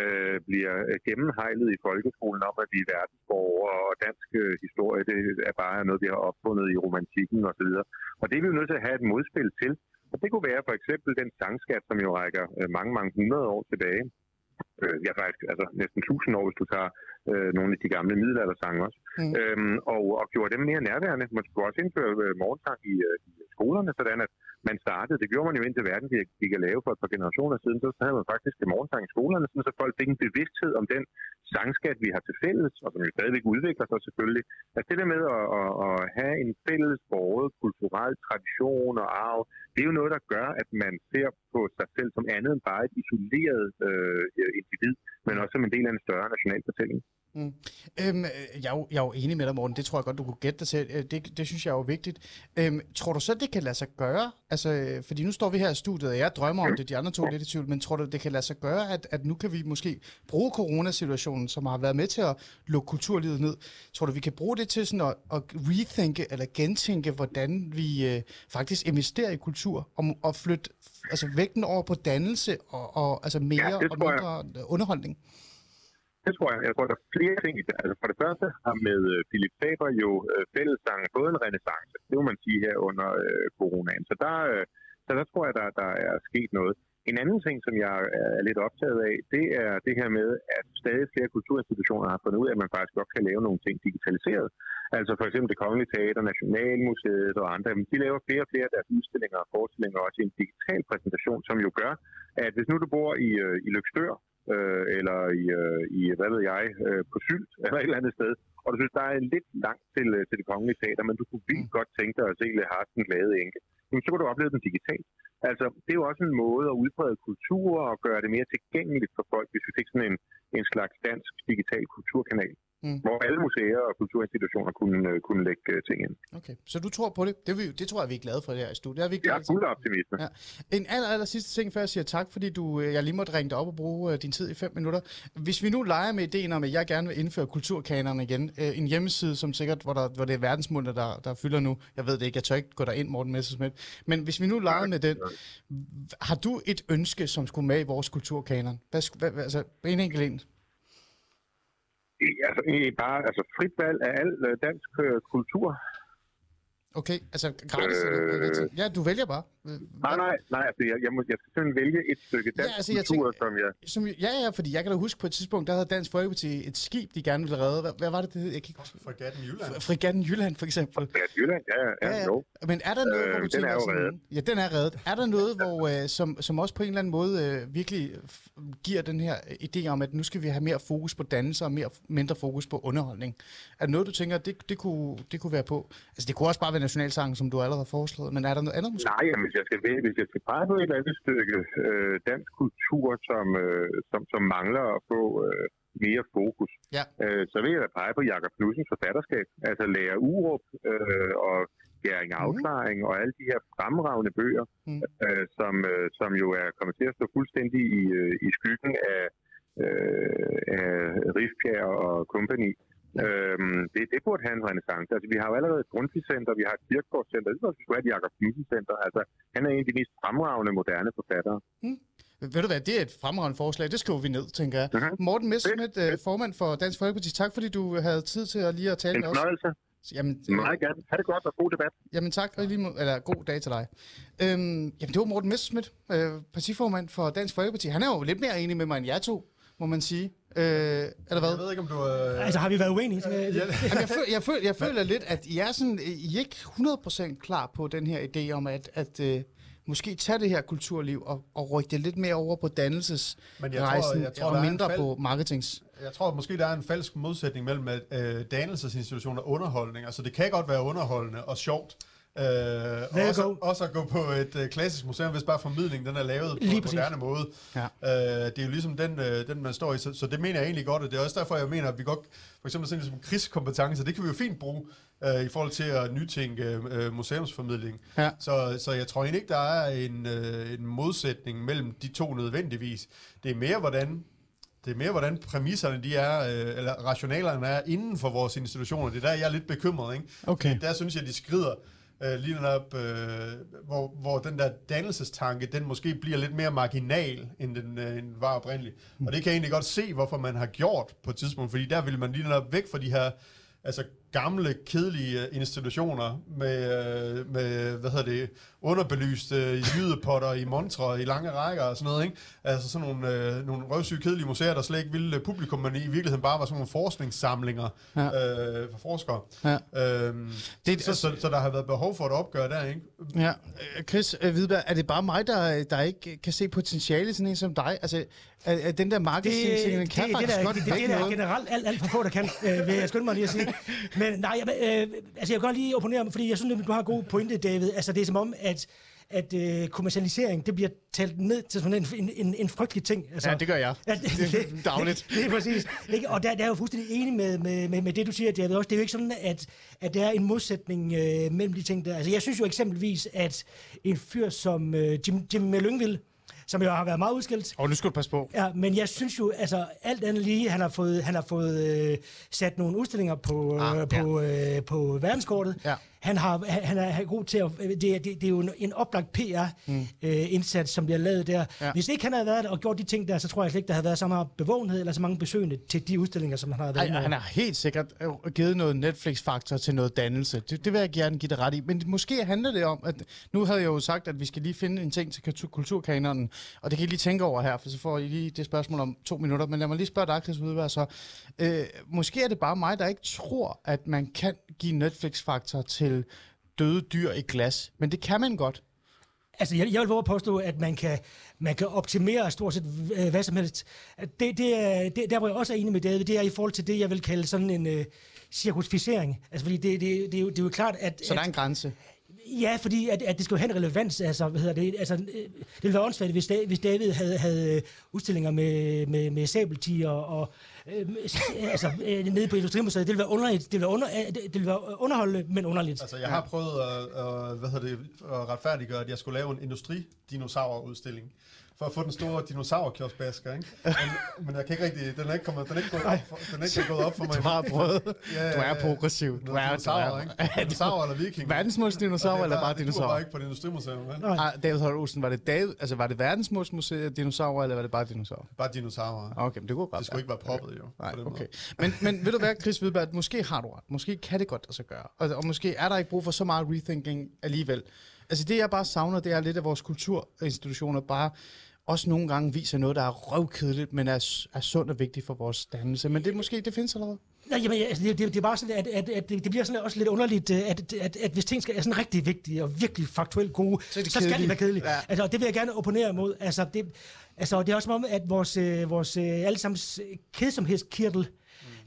øh, bliver øh, gennemhejlet i folkeskolen om, at vi er verdensborgere, og dansk øh, historie, det er bare noget, vi har opfundet i romantikken osv. Og det er vi jo nødt til at have et modspil til. Og det kunne være for eksempel den sangskat, som jo rækker øh, mange, mange hundrede år tilbage øh, ja faktisk altså næsten 1000 år, hvis du tager øh, nogle af de gamle middelaldersange også, Mm. øhm, og, og gjorde dem mere nærværende. Man skulle også indføre øh, morgensang i, øh, i skolerne, sådan at man startede, det gjorde man jo indtil verden gik, gik at lave for et par generationer siden, så havde man faktisk en morgensang i skolerne, sådan, så folk fik en bevidsthed om den sangskat, vi har til fælles, og som jo stadigvæk udvikler sig selvfølgelig. Altså det der med at, at, at have en fælles borget kulturel tradition og arv, det er jo noget, der gør, at man ser på sig selv som andet end bare et isoleret øh, individ, men også som en del af en større national fortælling. Mm. Øhm, øh, jeg, er jo, jeg er jo enig med dig, Morten. Det tror jeg godt, du kunne gætte dig til. Øh, Det, det synes jeg er jo vigtigt. Øhm, tror du så, det kan lade sig gøre? Altså, øh, fordi nu står vi her i studiet, og jeg drømmer om det, de andre to er lidt i tvivl, men tror du, det kan lade sig gøre, at, at nu kan vi måske bruge coronasituationen, som har været med til at lukke kulturlivet ned. Tror du, vi kan bruge det til sådan at, at rethinke eller gentænke, hvordan vi øh, faktisk investerer i kultur, og, og flytte altså, vægten over på dannelse og, og altså mere Ja, og tror jeg. mindre underholdning? Det tror jeg. Jeg tror, der er flere ting i det. Altså for det første har med øh, Philip Faber jo øh, fællesang fået en renaissance. Det må man sige her under øh, coronaen. Så der, øh, så der tror jeg, der, der er sket noget. En anden ting, som jeg er lidt optaget af, det er det her med, at stadig flere kulturinstitutioner har fundet ud af, at man faktisk godt kan lave nogle ting digitaliseret. Altså for eksempel det Kongelige Teater, Nationalmuseet og andre, men de laver flere og flere af deres udstillinger og forestillinger også i en digital præsentation, som jo gør, at hvis nu du bor i, øh, i Lykstør, øh, eller i, øh, i, hvad ved jeg, øh, på Sylt, eller et eller andet sted, og du synes, der er lidt langt til, øh, til det kongelige teater, men du kunne vildt godt tænke dig at se Le Hartens glade enke, jamen, så kan du opleve den digitalt. Altså, det er jo også en måde at udbrede kultur og gøre det mere tilgængeligt for folk, hvis vi fik sådan en, en slags dansk digital kulturkanal, Mm. hvor alle museer og kulturinstitutioner kunne, øh, kunne lægge øh, ting ind. Okay, så du tror på det? Det, vi, det tror jeg, vi er glade for det her i studiet. Det er vi Jeg glade er fuld af optimisme. Ja. En aller, aller sidste ting, før jeg siger tak, fordi du, øh, jeg lige måtte ringe dig op og bruge din tid i fem minutter. Hvis vi nu leger med ideen om, at jeg gerne vil indføre kulturkanerne igen, en hjemmeside, som sikkert, hvor, der, hvor det er verdensmålene, der, der fylder nu. Jeg ved det ikke, jeg tør ikke gå derind, Morten Messersmith. Men hvis vi nu leger med den, har du et ønske, som skulle med i vores kulturkanon? Hvad, hvad- altså, en enkelt en. Altså, egentlig bare altså, frit valg af al øh, dansk øh, kultur. Okay, altså gratis? Øh. Ja, du vælger bare. Øh, Nej, nej, nej, altså, jeg, jeg, må, jeg skal simpelthen vælge et stykke dansk Ja, altså, jeg kultur, tænker- som jeg... Som, ja, ja, fordi jeg kan da huske på et tidspunkt, der havde Dansk Folkeparti et skib, de gerne ville redde. Hvad, hvad var det, det hed? Jeg kan ikke huske. Fregatten Jylland. Frigatten Jylland, for eksempel. Ja, Jylland, ja, ja, ja, jo. Men er der noget, Øh, hvor du den tænker er jo sådan, reddet. Ja, den er reddet. Er der noget, hvor, øh, som, som også på en eller anden måde øh, virkelig giver den her idé om, at nu skal vi have mere fokus på dannelse og mere, mindre fokus på underholdning? Er det noget, du tænker, det, det, kunne, det kunne være på? Altså, det kunne også bare være nationalsangen, som du allerede har foreslået, men er der noget andet måske? Nej, jamen, jeg skal, vælge, hvis jeg skal pege på et eller andet stykke øh, dansk kultur, som, øh, som, som mangler at få øh, mere fokus, Ja. øh, så vil jeg da pege på Jakob Knudsens forfatterskab. Altså Lærer Urup øh, og Gæring Afklaring og alle de her fremragende bøger, Mm. mm. øh, som, øh, som jo er kommet til at stå fuldstændig i, øh, i skyggen af, øh, af Rifbjerg og company. Øhm, det, det burde have en renaissance. Altså, vi har jo allerede et Grundtvig-center, vi har et Kirkegaard-center, det skulle have et Jakob Knudsen-center. Altså, han er en af de mest fremragende moderne forfattere. Ved du hvad, det er et fremragende forslag. Det skriver vi ned, tænker jeg. Mhm. Morten Messerschmidt, øh, formand for Dansk Folkeparti, tak fordi du havde tid til at lige at tale En med os. fornøjelse. Jamen, Meget gerne. Ha' det godt og god debat. Jamen tak, og lige må, eller god dag til dig. Øhm, jamen det var Morten Messerschmidt, øh, partiformand for Dansk Folkeparti. Han er jo lidt mere enig med mig end jer to, må man sige. Øh, eller hvad? Jeg ved ikke, om du... Øh, Altså, har vi været uenige? Så, Jamen, jeg, føler, jeg, føler, jeg føler lidt, at I er, sådan, I er ikke 100% klar på den her idé om, at, at øh, måske tage det her kulturliv og, og rykke det lidt mere over på Men jeg tror- dannelsesrejsen, jeg tror, og mindre fald- på marketings. Jeg tror at måske, der er en falsk modsætning mellem øh, dannelsesinstitutioner og underholdning. Altså, det kan godt være underholdende og sjovt. Øh, og også, også at gå på et øh, klassisk museum, hvis bare formidlingen den er lavet på Lige en præcis. moderne måde. Ja. Øh, det er jo ligesom den, øh, den, man står i. Så, så det mener jeg egentlig godt, og det er også derfor, jeg mener, at vi godt, for eksempel sådan som krigskompetencer, det kan vi jo fint bruge øh, i forhold til at nytænke øh, museumsformidling. Ja. Så, så jeg tror egentlig ikke, der er en, øh, en modsætning mellem de to nødvendigvis. Det er mere, hvordan det er mere, hvordan præmisserne de er, øh, eller rationalerne er inden for vores institutioner. Det er der, jeg er lidt bekymret. Ikke? Okay. Fordi Der synes jeg, de skrider øh, lige op, øh, hvor, hvor den der dannelsestanke, den måske bliver lidt mere marginal, end den, øh, end den var oprindeligt. Mm. Og det kan jeg egentlig godt se, hvorfor man har gjort på et tidspunkt, fordi der vil man lige op væk fra de her altså gamle, kedelige institutioner med, øh, med hvad hedder det, underbelyste jydepotter i montre i lange rækker og sådan noget, ikke? Altså sådan nogle, øh, nogle røvsyge, kedelige museer, der slet ikke ville øh, publikum, men i virkeligheden bare var sådan nogle forskningssamlinger Ja. øh, for forskere. Ja. Øhm, Det- så, så, så der har været behov for et opgør der, ikke? Ja, øh, Chris Hvidberg, er det bare mig, der, der ikke kan se potentiale i sådan en som dig? Altså, er, er den der det, marketing, den det, kan det, faktisk det, godt det, det, det, det er generelt alt, alt for få, der kan, øh, vil jeg skynde mig lige at sige. Men nej, jeg, øh, altså jeg vil godt lige opponere, fordi jeg synes, at du har en god pointe, David. Altså det er som om, at at øh, kommercialisering, det bliver talt ned til sådan en, en, en, en frygtelig ting. Altså, Ja, det gør jeg. Det, det, Dagligt. Det, det er præcis. Ikke? Og der, der er jeg jo fuldstændig enig med, med, med, med det, du siger, David. Også. Det er jo ikke sådan, at, at der er en modsætning øh, mellem de ting der. Altså, jeg synes jo eksempelvis, at en fyr som øh, Jim, Jim Lyngvild, som jo har været meget udskilt, Og nu skal du passe på. Ja, men jeg synes jo, altså alt andet lige, han har fået, han har fået øh, sat nogle udstillinger på, øh, Ah, på, øh, på verdenskortet. Ja. Han, har, han, han er god til at... Det, det, det er jo en, en oplagt PR-indsats, mm. øh, som bliver lavet der. Ja. Hvis ikke han havde været der og gjort de ting der, så tror jeg slet ikke, der havde været så meget bevågenhed eller så mange besøgende til de udstillinger, som han har været Ej, med. han har helt sikkert øh, givet noget Netflix-faktor til noget dannelse. Det, det vil jeg gerne give dig ret i. Men måske handler det om, at nu havde jeg jo sagt, at vi skal lige finde en ting til kultur- kulturkanonen, og det kan I lige tænke over her, for så får I lige det spørgsmål om to minutter. Men lad mig lige spørge dig, Chris Udvær, så. Øh, måske er det bare mig, der ikke tror, at man kan give Netflix-faktor til døde dyr i glas. Men det kan man godt. Altså, jeg, jeg vil våge at påstå, at man kan, man kan optimere stort set øh, hvad som helst. Det, det er, det, der, hvor jeg også er enig med David, det er i forhold til det, jeg vil kalde sådan en øh, cirkusficering. Altså, fordi det, det, det, er jo, det er jo klart, at... Så der er en grænse. Ja, fordi at, at det skal jo have en relevans. Altså, hvad hedder det? Altså, øh, det ville være åndssvagt, hvis, hvis David havde, havde udstillinger med, med, med sabeltiger og Øhm, øh, altså, øh, nede på Industrimuseet. Det ville være underligt. Det ville være, under, øh, det, det ville være underholdende, men underligt. Altså, jeg har prøvet at, øh, hvad hedder det, at retfærdiggøre, at jeg skulle lave en industridinosaur-udstilling for at få den store dinosaurkioskbasker, ikke? Men, men jeg kan ikke rigtig, den er ikke, kommet, den er ikke gået op for, den er ikke gået op for mig. Du har prøvet. Ja, Du er progressiv. Du er, du Dinosaurer, er. ikke? Dinosaurer eller viking. Verdensmåls dinosaur eller bare Det dinosaur? bare ikke på det industrimuseum, vel? Ah, David Holm Olsen, var det, David, altså, var det verdensmåls museet dinosaurer, eller var det bare dinosaurer? Bare dinosaurer. Okay, men det kunne godt Det skulle ikke være poppet, jo. Nej, okay. Men, men ved du hvad, Chris Hvidberg, måske har du ret. Måske kan det godt lade sig gøre. Og, og måske er der ikke brug for så meget rethinking alligevel. Altså det, jeg bare savner, det er lidt, at vores kulturinstitutioner bare også nogle gange viser noget, der er røvkedeligt, men er, er sundt og vigtigt for vores dannelse. Men det måske, det findes allerede. Nej, jamen, altså, det, det, det er bare sådan, at, at, at det, det bliver sådan også lidt underligt, øh, at, at, at hvis ting skal er sådan rigtig vigtige og virkelig faktuelt gode, Så så, skal de være kedelige. Ja. Altså, og det vil jeg gerne opponere imod. Altså, det, altså, det er også som om, at vores, øh, vores øh, allesammens kedsomhedskirtel,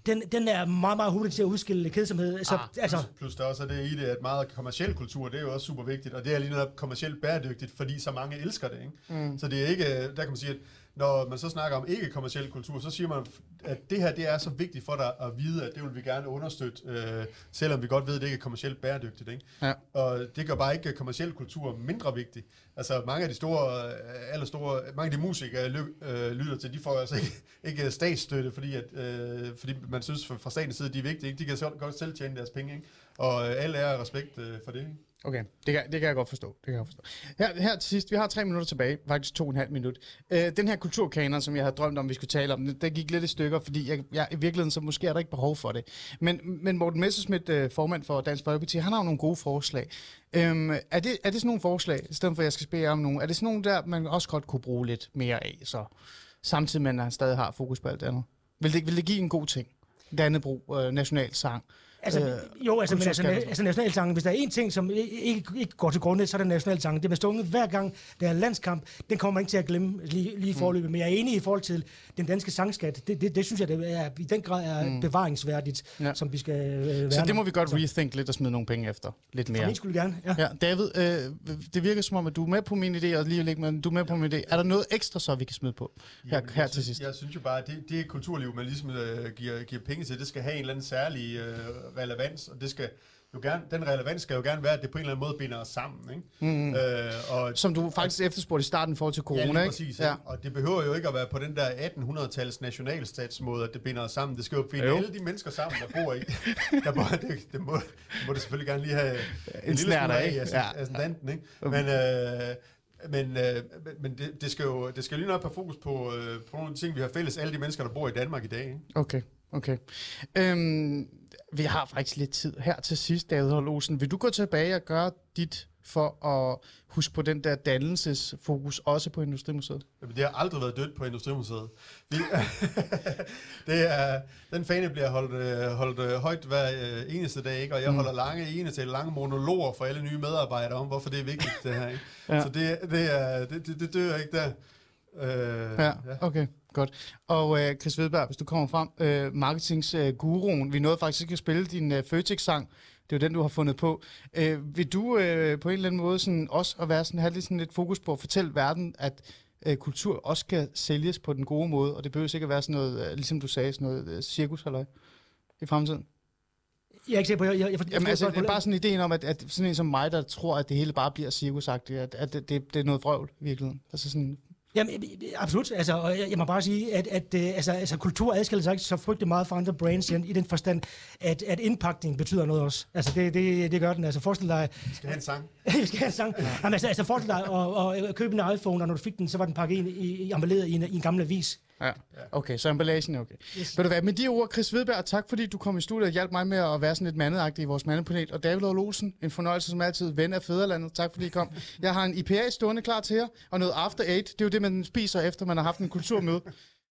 den, den er meget, meget hurtig til at udskille kedsomhed. Så, Ah, altså, Plus der også er det i det, at meget kommersiel kultur, det er jo også super vigtigt, og det er lige netop kommercielt bæredygtigt, fordi så mange elsker det, ikke? Mm. Så det er ikke, der kan man sige, at når man så snakker om ikke-kommersiel kultur, så siger man, at det her det er så vigtigt for dig at vide, at det vil vi gerne understøtte, øh, selvom vi godt ved, at det ikke er kommercielt bæredygtigt. Ikke? Ja. Og det gør bare ikke kommersiel kultur mindre vigtig. Altså mange af de store, øh, allerstore, mange af de musikere, jeg øh, lytter til, de får altså ikke, ikke statsstøtte, fordi, at, øh, fordi man synes fra fra statens side, de er vigtige. Ikke? De kan selv, godt selv tjene deres penge. Ikke? Og øh, alle er respekt øh, for det. Ikke? Okay, det kan, det kan jeg godt forstå. Det kan jeg forstå. Her, her til sidst, vi har tre minutter tilbage, faktisk to og en halv minut. Øh, den her kulturkanon, som jeg havde drømt om, vi skulle tale om, den gik lidt i stykker, fordi jeg, jeg, i virkeligheden, så måske er der ikke behov for det. Men, men Morten Messerschmidt, øh, formand for Dansk Folkeparti, han har jo nogle gode forslag. Øhm, er, det, er det sådan nogle forslag, i stedet for at jeg skal spørge om nogle, er det sådan nogle der, man også godt kunne bruge lidt mere af, så samtidig med, at han stadig har fokus på alt det andet? Vil det, vil det give en god ting? Dannebro, øh, nationalsang. Altså, Øh, jo, altså, men altså, altså nationalsangen, hvis der er en ting, som ikke, ikke går til grunde, så er det nationalsangen. Det bliver stunget hver gang, der er landskamp. Den kommer man ikke til at glemme lige, lige i forløbet. Men jeg er enig i forhold til den danske sangskat. Det, det, det synes jeg, det er, i den grad er mm. bevaringsværdigt, Ja. som vi skal øh, værne Så det må vi godt rethink lidt og smide nogle penge efter. Lidt For mere. min skulle gerne, ja. Ja, David, øh, det virker som om, at du er med på min idé, og lige lidt, men du er med på min idé. Er der noget ekstra, så vi kan smide på her, Jamen, her jeg til synes, sidst? Jeg synes jo bare, at det, det kulturliv, man ligesom øh, giver, giver penge til, det skal have en eller anden særlig øh, relevans, og det skal jo gerne, den relevans skal jo gerne være, at det på en eller anden måde binder os sammen. Ikke? Mm. Øh, og, Som du faktisk efterspurgte i starten i forhold til corona, ja, lige ikke? præcis. Ja. Ja. Og det behøver jo ikke at være på den der 1800-tals nationalstatsmåde, at det binder os sammen. Det skal jo binde Jo. alle de mennesker sammen, der bor i. Der bor, det, det, må, det må det selvfølgelig gerne lige have en, lille snert smule af, af, ikke? Ja. ja. ascendanten, ikke? Men, øh, men, øh, men det, det, skal jo det skal lige nok have fokus på, øh, på nogle af ting, vi har fælles, alle de mennesker, der bor i Danmark i dag. Ikke? Okay, okay. Øhm, vi har faktisk lidt tid her til sidst, David Holm Olsen. Vil du gå tilbage og gøre dit for at huske på den der dannelsesfokus også på Industrimuseet? Jamen, det har aldrig været dødt på Industrimuseet. Vi, det er, den fane bliver holdt, øh, holdt øh, højt hver øh, eneste dag, ikke? og jeg holder lange ene til lange monologer for alle nye medarbejdere om, hvorfor det er vigtigt, det her. Ikke? Ja. ja. Så det, det, er, det, det, det dør ikke der. Øh, Ja, okay, godt. Og øh, Chris Vedberg, hvis du kommer frem, øh, marketingsguruen, øh, vi nåede faktisk ikke at spille din øh, Føtex-sang, det er jo den, du har fundet på. Øh, vil du øh, på en eller anden måde sådan, også at være sådan, have lidt, sådan lidt fokus på at fortælle verden, at øh, kultur også kan sælges på den gode måde, og det behøver ikke at være sådan noget, øh, ligesom du sagde, sådan noget øh, cirkus i fremtiden? Jeg er ikke sikker på, jeg, jeg, jeg, jeg Jamen altså, det er bare sådan ideen om, at, at sådan en som mig, der tror, at det hele bare bliver cirkusagtigt, at, at det, det, det er noget vrøvl i virkeligheden. Altså sådan, Jamen, absolut. Altså, og jeg, jeg må bare sige, at, at øh, altså, altså, kultur adskiller sig ikke så frygtelig meget fra andre brands i, i den forstand, at, at indpakning betyder noget også. Altså, det, det, det gør den. Altså, forestil dig... Vi skal have en sang. vi skal have en sang. Jamen, altså, altså, forestil dig at, at, købe en iPhone, og når du fik den, så var den pakket ind i, i i en, i en gammel avis. Ja, okay, så emballagen er okay. Yes. Ved du hvad, med de ord, Chris Vedberg, tak fordi du kom i studiet og hjalp mig med at være sådan lidt mandagtig i vores mandepanel. Og David Olsen, en fornøjelse som altid, ven af Fæderlandet. Tak fordi I kom. Jeg har en IPA stående klar til jer, og noget After Eight, det er jo det, man spiser efter man har haft en kulturmøde.